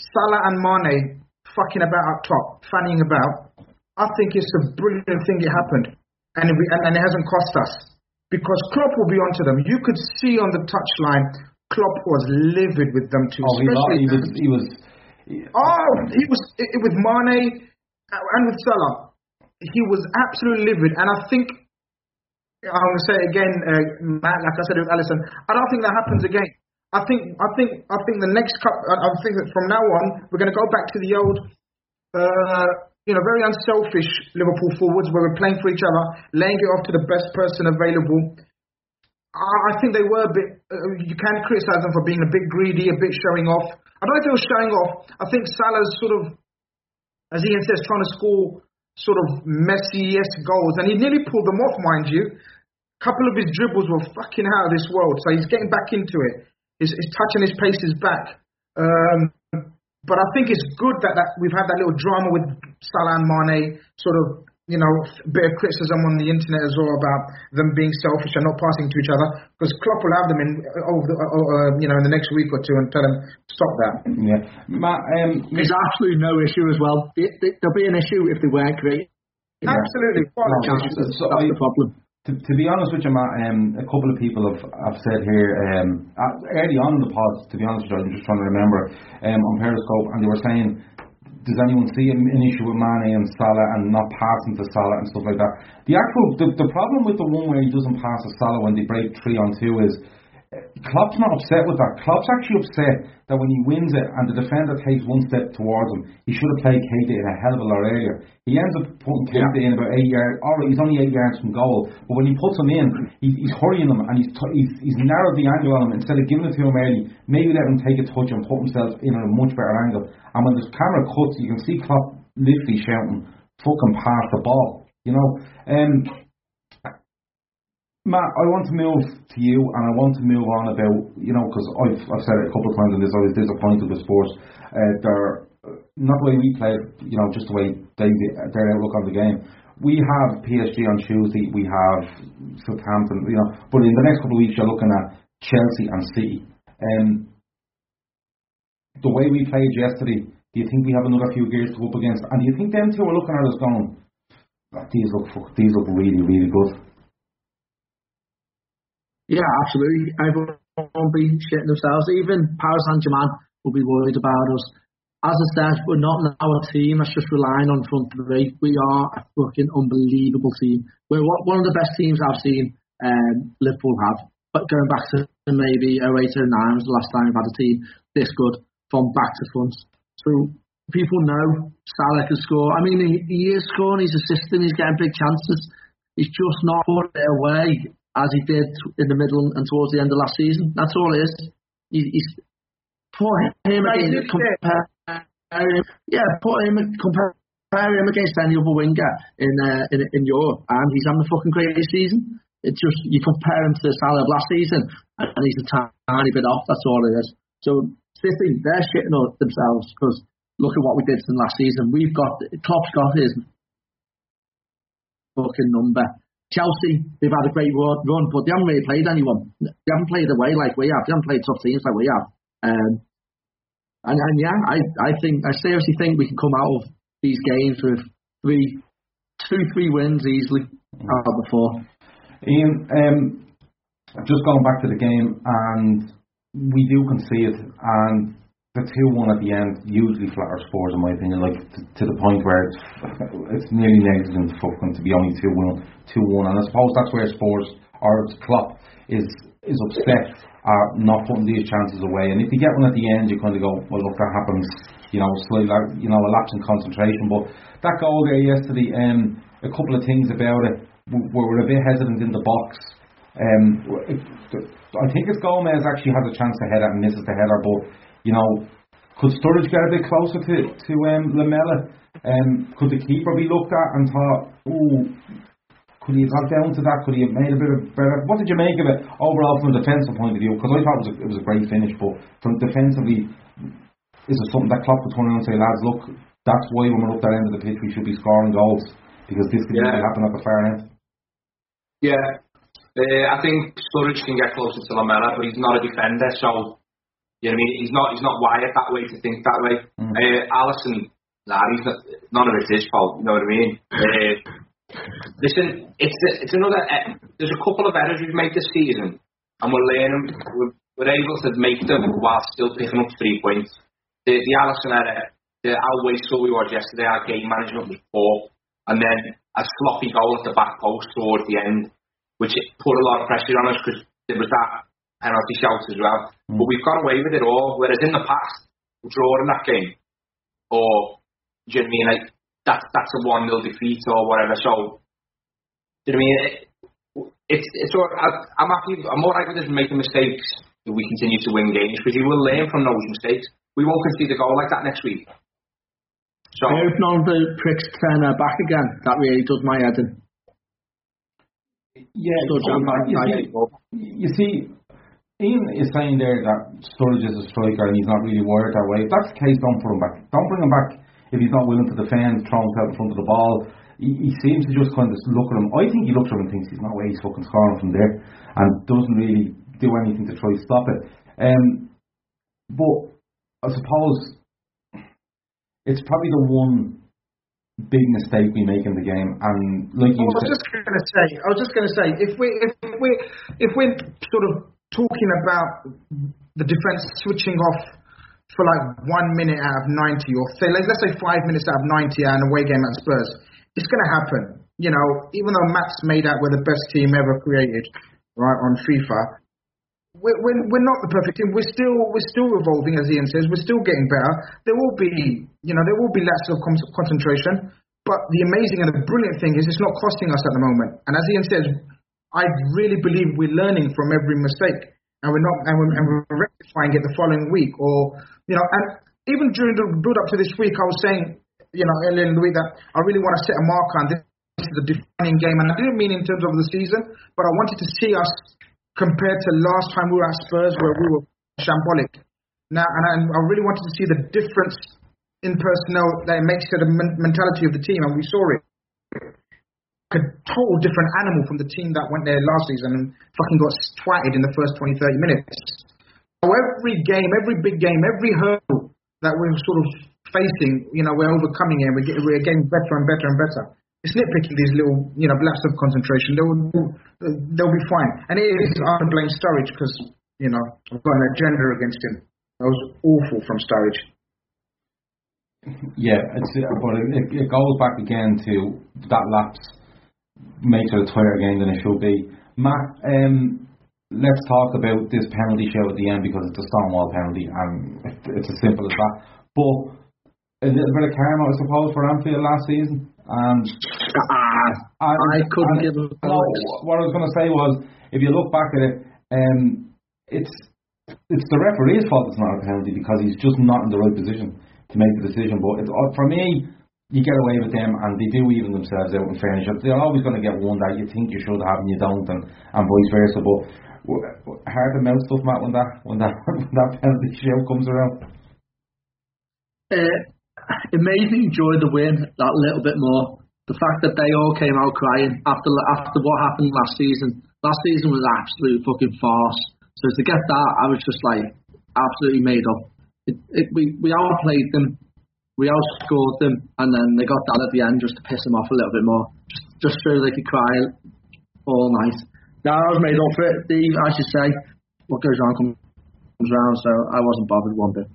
Salah and Mane fucking about up top, fanning about. I think it's a brilliant thing it happened, and it, and, and it hasn't cost us because Klopp will be onto them. You could see on the touchline, Klopp was livid with them too. oh, he, he was, he was, Oh, he was it, it- with Mane and with Salah. He was absolutely livid, and I think I'm going to say it again, uh, Matt. Like I said with Alisson, I don't think that happens again. I think I think I think the next cup. I, I think that from now on we're going to go back to the old, uh, you know, very unselfish Liverpool forwards where we're playing for each other, laying it off to the best person available. I think they were a bit. Uh, you can criticise them for being a bit greedy, a bit showing off. I don't if they were showing off. I think Salah's sort of, as Ian says, trying to score sort of Messi-esque goals, and he nearly pulled them off, mind you. A couple of his dribbles were fucking out of this world, so he's getting back into it. He's, his touch and his paces back. Um, but I think it's good that, that we've had that little drama with Salah and Mane, sort of, you know, a bit of criticism on the internet as well about them being selfish and not passing to each other. Because Klopp will have them in, over the, uh, uh, you know, in the next week or two and tell them stop that. yeah. Matt, um, There's absolutely no issue as well. It, it, there'll be an issue if they weren't great. Absolutely. Quite a chance. That's, so that's I- the problem. To, to be honest with you, Matt, um, a couple of people have, have said here um, uh, early on in the pod. To be honest with you, I'm just trying to remember um, on Periscope, and they were saying, "Does anyone see an, issue with Mane and Salah and not passing to Salah and stuff like that?" The actual the, the problem with the one where he doesn't pass to Salah when they break three on two is Klopp's not upset with that. Klopp's actually upset that when he wins it and the defender takes one step towards him, he should have played Keita in a hell of a lot earlier. He ends up putting Keita in about eight yards. All right, he's only eight yards from goal, but when he puts him in, he's, he's hurrying him and he's, t- he's he's narrowed the angle on him instead of giving it to him early. Maybe let him take a touch and put himself in at a much better angle. And when the camera cuts, you can see Klopp literally shouting, "Fucking pass the ball," you know. Um, Matt, I want to move to you, and I want to move on about you know because I've I've said it a couple of times in this. I was disappointed with sports. Uh, they're not the way we play, you know, just the way they their outlook on the game. We have PSG on Tuesday. We have Southampton, you know, but in the next couple of weeks you're looking at Chelsea and City. Um, the way we played yesterday, do you think we have another few gears to go up against? And do you think them two are looking at us going, "Ah, these look these look really really good? Yeah, absolutely. Everyone will be shitting themselves. Even Paris Saint Germain will be worried about us. As I said, we're not our team that's just relying on front three. We are a fucking unbelievable team. We're one of the best teams I've seen um, Liverpool have. But going back to maybe 08 or 09 was the last time we've had a team this good from back to front. So people know Salah can score. I mean, he, he is scoring, he's assisting, he's getting big chances. He's just not putting it away as he did in the middle and towards the end of last season. That's all it is. He, he's put him Like against compare him, yeah, put him compare him against any other winger in uh, in in Europe, and he's having the fucking greatest season. It's just you compare him to the Salah of last season, and he's a tiny bit off. That's all it is. So City, they're shitting on themselves because look at what we did in last season. We've got Klopp's got his fucking number. Chelsea, they've had a great run, but they haven't really played anyone. They haven't played away like we have. They haven't played tough teams like we have. Um, and, and yeah, I, I think I seriously think we can come out of these games with three, two, three wins easily out of the four. Ian, um, I've just going back to the game, and we do concede, and the two one at the end usually flatters Spurs in my opinion, like to, to the point where it's, it's nearly negligent fucking to be only two one, two one, and I suppose that's where Spurs or Klopp is is upset at not putting these chances away. And if you get one at the end, you kind of go, well, look, that happens. You know, slightly, you know, a lapse in concentration. But that goal there yesterday, um, a couple of things about it. We were a bit hesitant in the box. Um, I think it's Gomez actually has a chance to head it and misses the header, but you know, could Sturridge get a bit closer to to um, Lamela? Um, could the keeper be looked at and thought, ooh, could he have got down to that? Could he have made a bit of better? What did you make of it overall from a defensive point of view? Because I thought it was, a, it was a great finish, but from defensively, is it something that Klopp could turn around and say, lads, look, that's why when we're up that end of the pitch, we should be scoring goals because this could yeah. happen at the far end. Yeah, uh, I think Sturridge can get closer to Lamela, but he's not a defender, so you know what I mean. He's not he's not wired that way to think that way. Mm. Uh, Alisson, nah, he's not. None of it's his fault. You know what I mean? Uh, Listen, it's it's another. Uh, there's a couple of errors we've made this season, and we're learning. We're, we're able to make them while still picking up three points. The the Alisson error, the how wasteful we were yesterday. Our game management was poor, and then a sloppy goal at the back post towards the end, which put a lot of pressure on us because there was that penalty shout as well. Mm. But we've got away with it all. Whereas in the past, drawing that game, or do you know what I mean? Like that's that's a one 0 defeat or whatever. So, do you know what I mean? It, it's it's all, I, I'm happy. I'm all right with us making mistakes. If we continue to win games because you will learn from those mistakes. We won't concede a goal like that next week. So, I hope none of the pricks turn her back again. That really does my head in. Yeah, so you, see, you see, Ian is saying there that Sturridge is a striker and he's not really wired that way. If that's the case, don't put him back. Don't bring him back if he's not willing to defend, throw himself in front of the ball. He, he seems to just kind of look at him. I think he looks at him and thinks he's not way he's fucking scoring from there, and doesn't really do anything to try to stop it. Um, but I suppose it's probably the one big mistake we make in the game. And like you, I was just going to say, I was just going to say, if we if we if we're sort of talking about the defense switching off for like one minute out of 90, or say, let's say five minutes out of 90 at an away game at Spurs, it's going to happen. You know, even though Matt's made out we're the best team ever created, right, on FIFA, we're, we're, we're not the perfect team. We're still we're still evolving, as Ian says. We're still getting better. There will be, you know, there will be less of concentration. But the amazing and the brilliant thing is, it's not costing us at the moment. And as Ian says, I really believe we're learning from every mistake, and we're not, and we're, and we're rectifying it the following week, or you know, and even during the build up to this week, I was saying, you know, earlier in the week that I really want to set a marker on this is the defining game, and I didn't mean in terms of the season, but I wanted to see us compared to last time we were at Spurs where we were shambolic. Now, and I, I really wanted to see the difference in personnel that it makes to the mentality of the team, and we saw it. A total different animal from the team that went there last season and fucking got twatted in the first 20, 30 minutes. So every game, every big game, every hurdle that we're sort of facing, you know, we're overcoming it. We're, we're getting better and better and better. It's nitpicking these little, you know, lapses of concentration. They'll, they'll be fine. And it is, I can blame Sturridge because, you know, I've got an agenda against him. That was awful from Sturridge. Yeah, it's, but it, it goes back again to that lapse makes it a tighter game than it should be. Matt, um, let's talk about this penalty show at the end because it's a Stonewall penalty and it's as simple as that. But a little bit of karma, I suppose, for Anfield last season. And uh, I, I couldn't give a no, What I was going to say was, if you look back at it, um, it's it's the referee's fault it's not a penalty because he's just not in the right position to make the decision. But it's, uh, for me, you get away with them and they do even themselves out in fairness. They're always going to get one that you think you should have and you don't, and, and vice versa. But hard to mouth stuff, Matt, when that when that *laughs* when that penalty show comes around? Uh, it made me enjoy the win that little bit more. The fact that they all came out crying after after what happened last season. Last season was absolute fucking farce. So to get that, I was just like absolutely made up. It, it, we we outplayed them, we outscored them, and then they got that at the end just to piss them off a little bit more, just just so they could cry all night. No, I was made up for it. I should say, what goes around comes round, so I wasn't bothered one bit.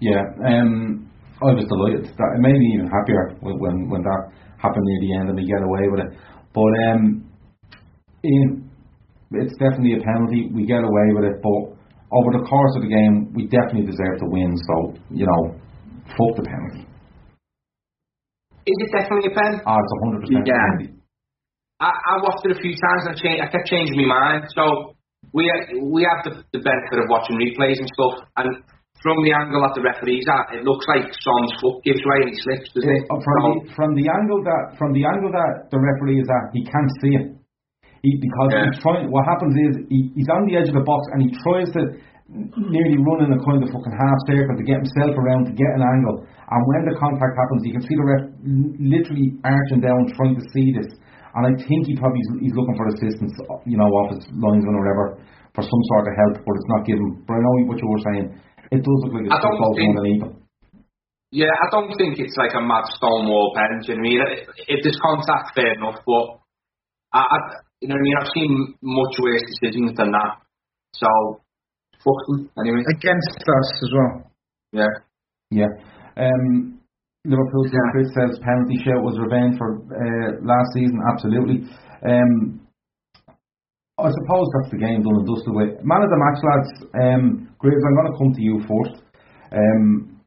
Yeah, um, I was delighted. That it made me even happier when when, when that happened near the end and we get away with it. But um, Ian, it's definitely a penalty. We get away with it, but over the course of the game, we definitely deserve to win. So you know, fuck the penalty. Is it definitely a pen? Ah, it's a hundred percent Yeah. penalty. I, I watched it a few times and I, changed, I kept changing my mind. So we we have the, the benefit of watching replays and stuff, and from the angle that the referee's at, it looks like Son's foot gives way and he slips, doesn't it? Uh, From the, from the angle that from the angle that the referee is at, he can't see it. He, because Yeah. he's trying. What happens is he, he's on the edge of the box and he tries to nearly running in a kind of fucking half circle to get himself around to get an angle. And when the contact happens, you can see the ref literally arching down trying to see this. And I think he probably he's looking for assistance, you know, off his linesman or whatever, for some sort of help, but it's not given. But I know what you were saying. It does look like it's supposed think- underneath him. Yeah, I don't think it's like a mad stonewall pen. Do you know what I mean? If there's contact, fair enough. But I, I, you know what I mean? I've seen much worse decisions than that. So fuck them anyway. Against us as well. Yeah. Yeah. Um, Liverpool yeah. Chris says penalty shout was revenge for uh, last season. Absolutely. Um, I suppose that's the game done and dusted with. Man of the match, lads. Um, Graves, I'm going to come to you first. Um,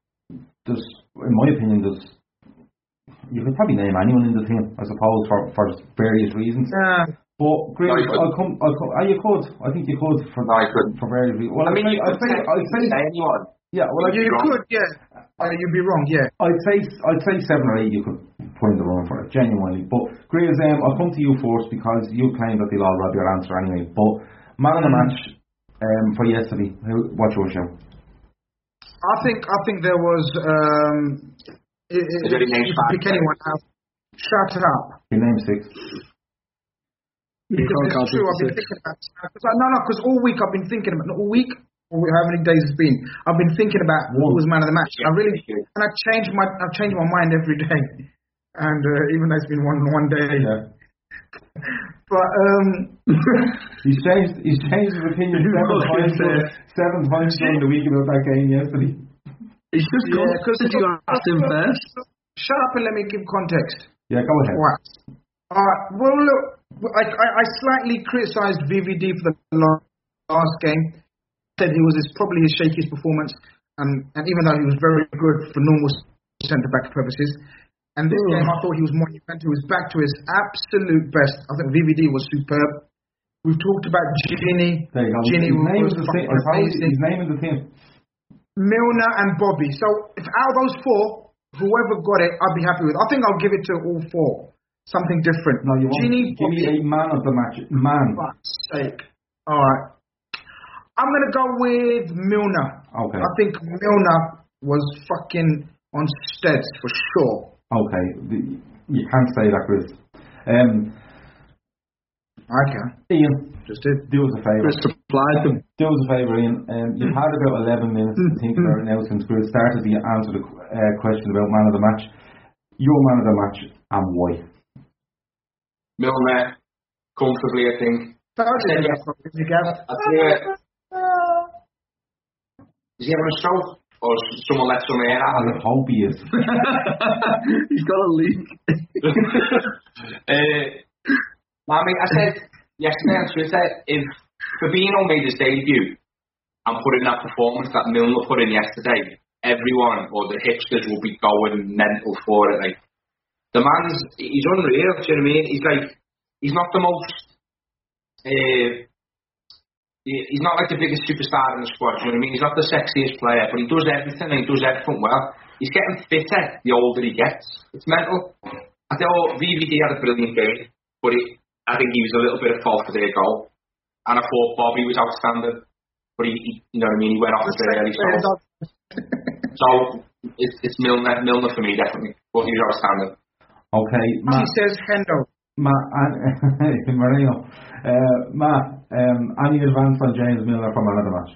there's, in my opinion, there's you could probably name anyone in the team, I suppose, for, for various reasons. Yeah. But Graves, No. I'll come. I'll come. Ah, you could. I think you could for No, I couldn't. for various. Well, I mean, I'd you say, could I'd say, I'd say, say anyone. yeah. Well, I'd, You, you could, yeah. Uh, you'd be wrong, yeah. I'd say I'd say seven or eight you could put in the run for it, genuinely. But Graves, um, I'll come to you first because you claim that they'll all rob your answer anyway. But man of the match um, for yesterday, who, what's your show? I think I think there was. Um, i- i- Is there any names you can pick anyone out. Shut it up. Your name six. You Because it's true. I've been thinking about. Cause no, no. Because all week I've been thinking about. Not all week. Or how many days it's been? I've been thinking about who was man of the match. I really and I change my I've changed my mind every day. And uh, even though it's been one one day, Yeah. but um, *laughs* He's changed. He's changed his opinion seven times. fair. Seven times during the week about that game yesterday. He's just yeah, because because you asked him first. Shut up and let me give context. Yeah, go ahead. Right. Alright, well look, I, I, I slightly criticised VVD for the la- last game. Said he was his, probably his shakiest performance, and, and even though he was very good for normal centre back purposes, and this hmm. game I thought he was monumental. He was back to his absolute best. I think VVD was superb. We've talked about Gini. Gini was the fucking team. I told you, amazing. his name is the team. Milner and Bobby. So if out of those four, whoever got it, I'd be happy with. I think I'll give it to all four. Something different. No, you won't. Gini, Give me a man of the match. Man. fuck's sake. All right. I'm gonna go with Milner. Okay. I think Milner was fucking on steads for sure. Okay. You can't say that, Chris. Um, I can. Ian, Just did. do us a favour. Chris supplied them. Do us a favour, Ian. Um, you've had about 11 minutes to think about it now since Chris started to answer the uh, question about man of the match. Your man of the match and why? Milner, comfortably, I think. That was Yeah, it. yeah. I tell is he having a stroke? Or someone let some air out? I hope he is. He's got a leak. *laughs* uh, I mean, I said yesterday on Twitter, if Fabinho made his debut and put in that performance that Milner put in yesterday, everyone or the hipsters will be going mental for it. Like the man's, he's unreal. Do you know what I mean? He's like, he's not the most. Uh, he's not like the biggest superstar in the squad. Do you know what I mean? He's not the sexiest player, but he does everything and he does everything well. He's getting fitter the older he gets. It's mental. I thought VVD had a brilliant game, but he, I think he was a little bit at fault for their goal. And I thought Bobby was outstanding, but he, he you know what I mean, he went off a bit early. So, so it's, it's Milner, Milner for me definitely, but he was outstanding. Okay, He Matt, says Hendo. Matt and *laughs* Marino. Uh, Matt, um, any advance on James Milner for man of the match?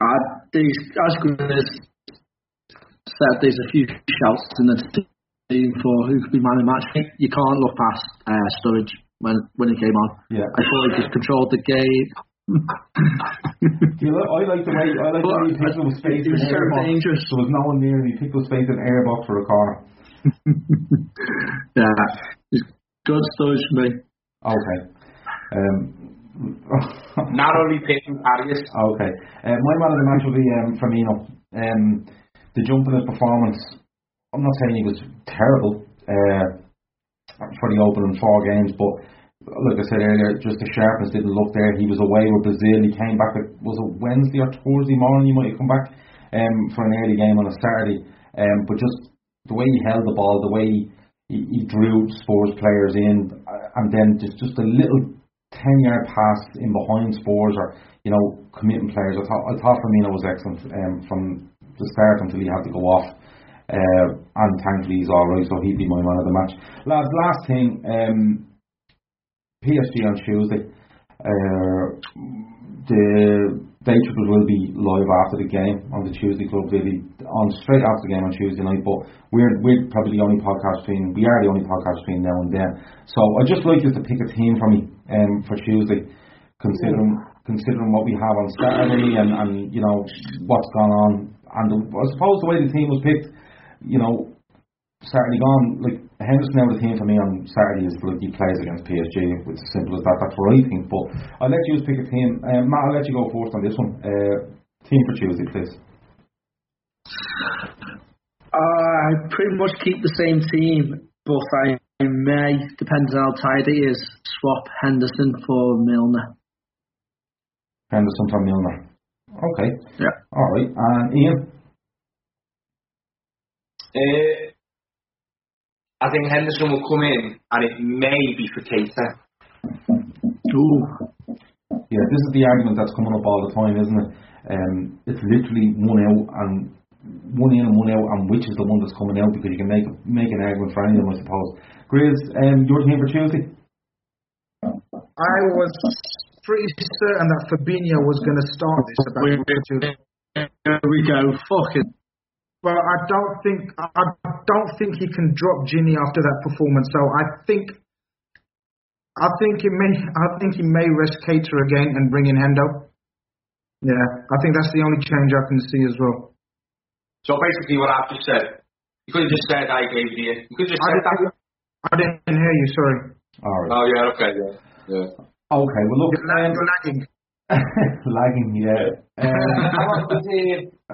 Uh, there's, as Chris said, there's a few shouts in the team for who could be man of the match. You can't look past uh, Sturridge when when he came on. Yeah. I thought he just controlled the game. *laughs* You know, I like the way I like the way he picked up space It was in so airbox. dangerous. There was no one near him. He picked up space in airbox for a corner. *laughs* yeah, it's good stuff for me. Okay. Um, *laughs* Narrowly picking Arias. Okay. Uh, my man of the match will be um, Firmino. Um, the jump in his performance, I'm not saying he was terrible uh, for the opening four games, but like I said earlier, just the sharpness didn't look there. He was away with Brazil. He came back, at, was it Wednesday or Thursday morning? He might have come back um, for an early game on a Saturday. Um, but just the way he held the ball, the way he, he drew Spurs players in, and then just, just a little 10 yard pass in behind Spurs or, you know, committing players. I thought, I thought Firmino was excellent um, from the start until he had to go off. Uh, and thankfully he's alright, so he'd be my man of the match. Lads, last thing, um, PSG on Tuesday. Uh, the day trippers will be live after the game on the Tuesday club. They'll be on straight after the game on Tuesday night. But we're we're probably the only podcast between we are the only podcast between now and then. So I'd just like you to pick a team for me um, for Tuesday, considering considering what we have on Saturday and, and you know what's gone on. And the, I suppose the way the team was picked, you know, Saturday gone, like Henderson now the team for me on Saturday is like he plays against PSG. It's as simple as that. That's what I think. But I'll let you pick a team. Um, Matt, I'll let you go first on this one. Uh, team for Tuesday, please. I pretty much keep the same team, but I may, depends on how tired he is, swap Henderson for Milner. Henderson for Milner. Okay. Yeah. All right. And Ian. Uh, I think Henderson will come in, and it may be for Keita. Ooh. Yeah, this is the argument that's coming up all the time, isn't it? Um, it's literally one out and one in and one out, and which is the one that's coming out because you can make make an argument for any of them, I suppose. Grizz, um, your team for Tuesday? I was pretty certain that Fabinho was going to start this about Here we go. Fucking. But I don't think I don't think he can drop Gini after that performance. So I think I think he may I think he may rest Keita again and bring in Hendo. Yeah, I think that's the only change I can see as well. So basically, what I've just said, you could have just said I gave you. You could have just I said that. didn't, I didn't hear you. Sorry. All right. Oh yeah, okay, yeah, yeah. Okay. Well, look. You're, lag- Um, you're lagging. *laughs* lagging, yeah. Um,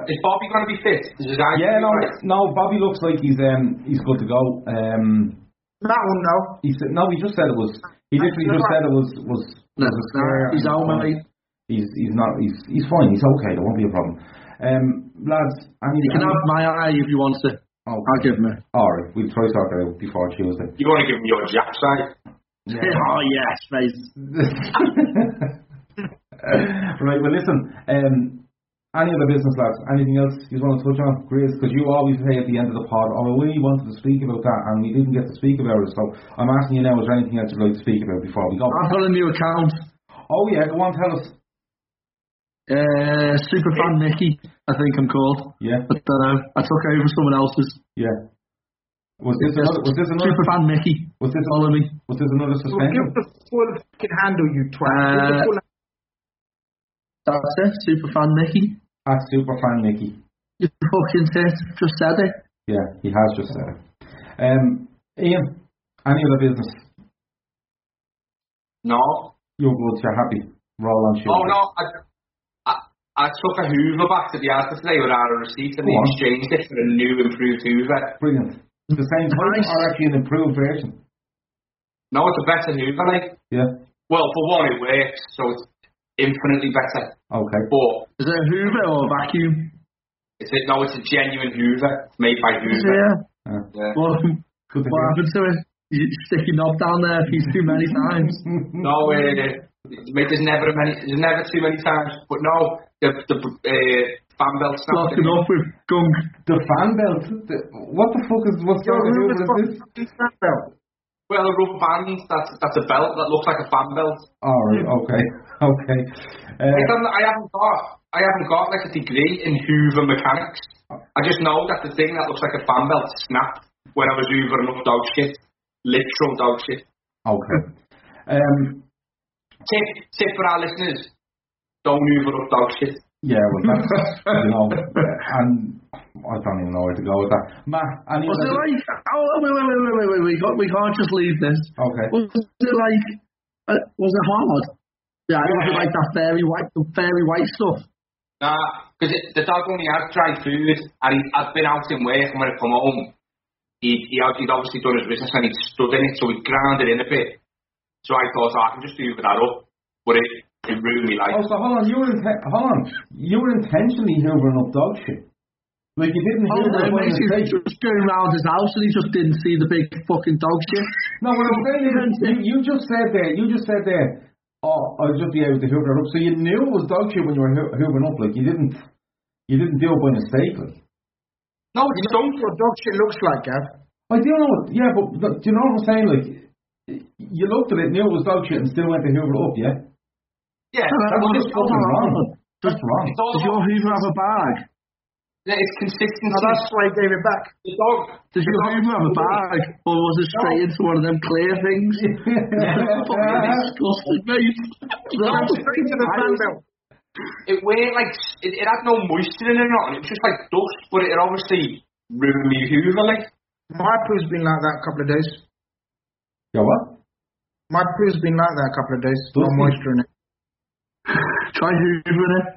Is Bobby going to be fit? Is his yeah, no, be no. Bobby looks like he's um he's good to go. Um, That one, no. he said no. He just said it was. He literally just said it was was. No, was a he's and- out, mate. He's he's not he's he's fine. He's okay. There won't be a problem. Um, lads, I mean, You can have my eye if you want to. Oh, I'll give him it. all right. We'll try sort that out before Tuesday. You want to give him your Jack side? *laughs* oh yes, mate. *laughs* *laughs* right. Well, listen. Um, any other business, lads? Anything else you want to touch on, Grace? Because you always say at the end of the pod, "Oh, we wanted to speak about that, and we didn't get to speak about it." So I'm asking you now: Is there anything else you'd like to speak about before we go? I've got a new account. Oh yeah, go on, tell us. Uh, Superfan Mickey, I think I'm called. Yeah, I don't know. I took over someone else's. yeah. Was this another? Was this another? Superfan Mickey. Was this? Follow me. Was this another Well, suspension? give the full fucking handle, you twat. Give the Uh, full That's it. Superfan Mickey. At Superfan Nicky. You fucking tit. Just said it. Yeah, he has just said it. Um, Ian, any other business? No. You're good. You're happy. Roll on. Oh no, I, I, I took a Hoover back to the Asda today without a receipt and Go they exchanged it for a new improved Hoover. Brilliant. The same type Nice. or actually an improved version? No, it's a better Hoover, like. Yeah. Well, for one, it works, so it's infinitely better. Okay. But Is it a Hoover or a vacuum? it's a, no, it's a genuine Hoover made by Hoover. it? Uh, Yeah. What, good what hear. happened to it? You stick your knob down there a few too many times. *laughs* No, uh, mate, there's never many, there's never too many times. But no, the the uh, fan belt snapped. Blocking up with gunk. The fan belt. The, what the fuck is what's going on with this? fan belt. Well, a rubber band. That's that's a belt that looks like a fan belt. All right. Okay. *laughs* Okay. I, Uh, I haven't got I haven't got like a degree in Hoover mechanics. I just know that the thing that looks like a fan belt snapped when I was hoovering up dog shit, literal dog shit. okay. Um, Tip tip for our listeners: don't hoover up dog shit. Yeah, well, that's, you know, *laughs* and I don't even know where to go with that. Matt, any Was it like? Oh, wait, wait, wait, wait, wait, wait. We can't, we can't just leave this. Okay. Was it like? Uh, was it hard? Yeah, it was like that fairy white, the fairy white stuff. Nah, because the dog only has dry food, and he, I'd been out in work, and when I come home, he, he, had- he'd obviously done his business and he'd stood in it, so he ground it in a bit. So I thought, oh, I can just hoover that up, but it, it ruined me life. Oh, so hold on, you were inten- hold on, you were intentionally hoovering up dog shit. Like you didn't Oh, hoover yeah, up by mistake. just going around his house and he just didn't see the big fucking dog shit. No, what I'm saying is, you, you just said there, you just said there, oh, I'll just be able to hoover it up. So you knew it was dog shit when you were hoo- hoovering up, like you didn't, you didn't do it by mistake, like. No, it's You know what dog shit looks like, Gav? I do know, yeah, but look, do you know what I'm saying? Like, you looked at it, knew it was dog shit, and still went to hoover it up, yeah? Yeah, That's well, just it's, fucking wrong. That's wrong. it's Does your Hoover have a bag? Yeah, it's consistency. No, that's why he gave it back. the dog. Does your Hoover have a bag? Or was it straight into one of them clear things? *laughs* fucking disgusting, mate. Straight to the fan. It weren't like it, it had no moisture in it, or nothing. It was just like dust, but it obviously ruined me Hoover. Like, My poo's been like that a couple of days. Yo, what? My poo's been like that a couple of days. No moisture in it. Try hoovering it.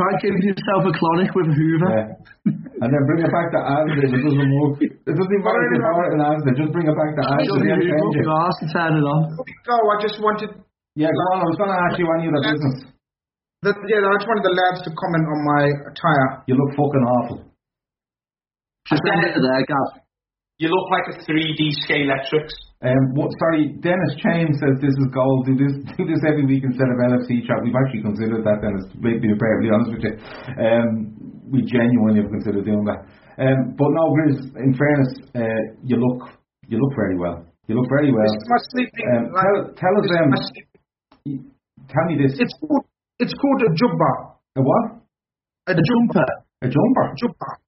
Try giving yourself a clonic with a hoover. Yeah. And then bring it back to Asda it doesn't work. It doesn't even matter if you power it in Asda, just bring it back to Asda. Just they'll hoover change up it. your arse and turn it on. Go, I just wanted Yeah, go on, I was going to ask you any other business. the, yeah, I just wanted the lads to comment on my attire. You look fucking awful. Just end it there, Gav. You look like a 3D Scalextrics. Um, what, sorry, Dennis Chain says this is gold. Do this, *laughs* do this every week instead of LFC chat. We've actually considered that, Dennis. To be be perfectly honest with you, um, we genuinely have considered doing that. Um, but no, Grizz, in fairness, uh, you look, you look very well. You look very well. This my sleeping. Um, tell, tell us, um, tell me this. it's called it's called a jubba. A what? A jumper. A jumper? Jubba.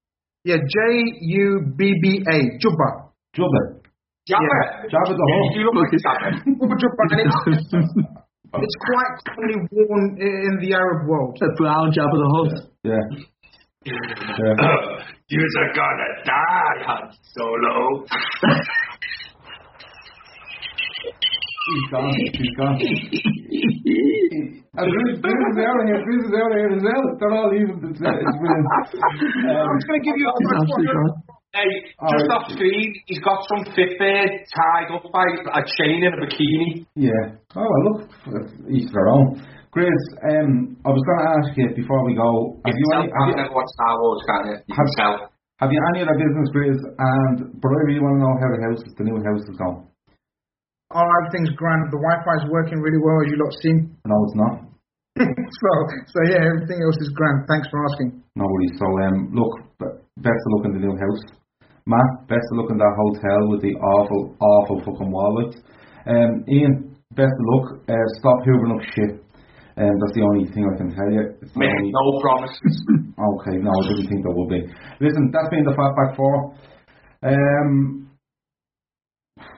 Yeah, J U B B A. Jubba. Jubba. Jabba. Jabba the Hutt. You look like Jabba. Jubba jubba. And it's, *laughs* it's quite commonly worn in the Arab world. A brown Jabba the Hutt. Yeah. yeah. *laughs* You're gonna die, Han Solo. *laughs* He's gone. He's gone. And Chris, Chris is out of here. Chris is out of here as well. They're all even. It's, uh, it's brilliant. Um, I'm just going to give you a quick one. Hey, just off screen, he's got some Fitbit tied up by a chain in a bikini. yeah. Oh, well, look. Each their own. Chris, um, I was going to ask you before we go. Have you, any, have, you, never watched Star Wars, can you? You Have- have you any other business, Chris? And but I really want to know how the house, the new house is going. Oh, everything's grand. The Wi-Fi is working really well, as you lot seen. No, it's not. *laughs* so, so yeah, everything else is grand. Thanks for asking. No worries. So, um, look, best of luck in the new house. Matt, best of luck in that hotel with the awful, awful fucking wall lights. Um, Ian, best of luck. Uh, stop hoovering up shit. Um, that's the only thing I can tell you. It's the Make only- no promises. Okay, no, I didn't think there would be. Listen, that's been the Fatback Four. Um,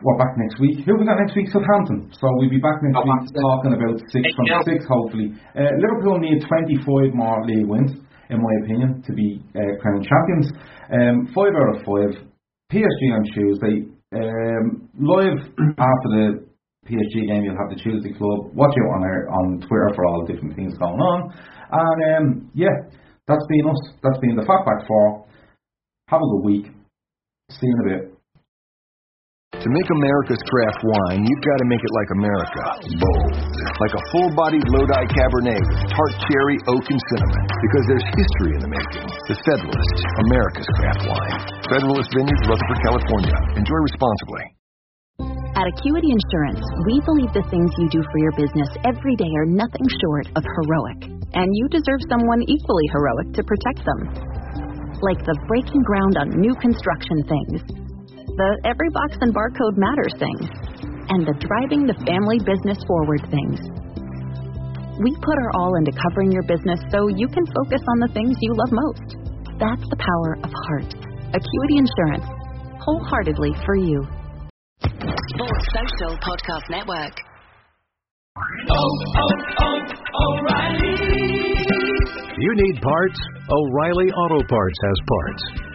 we're back next week. Who we got next week? Southampton. So we'll be back next week talking about six from six, hopefully. Uh, Liverpool need 25 more league wins, in my opinion, to be uh, crowned champions. Um, five out of five. PSG on Tuesday. Um, live *clears throat* after the PSG game, you'll have the Tuesday Club. Watch out on our, on Twitter for all the different things going on. And um, yeah, that's been us. That's been the Fatback Four. Have a good week. See you in a bit. To make America's craft wine, you've got to make it like America. Bold. Like a full-bodied Lodi Cabernet with tart cherry, oak, and cinnamon. Because there's history in the making. The Federalist, America's craft wine. Federalist Vineyards, Rutherford, California. Enjoy responsibly. At Acuity Insurance, we believe the things you do for your business every day are nothing short of heroic. And you deserve someone equally heroic to protect them. Like the breaking ground on new construction things, the every box and barcode matters things, and the driving the family business forward things. We put our all into covering your business so you can focus on the things you love most. That's the power of heart. Acuity Insurance, wholeheartedly for you. Sports Social Podcast Network. Oh, oh, oh, O'Reilly. You need parts? O'Reilly Auto Parts has parts.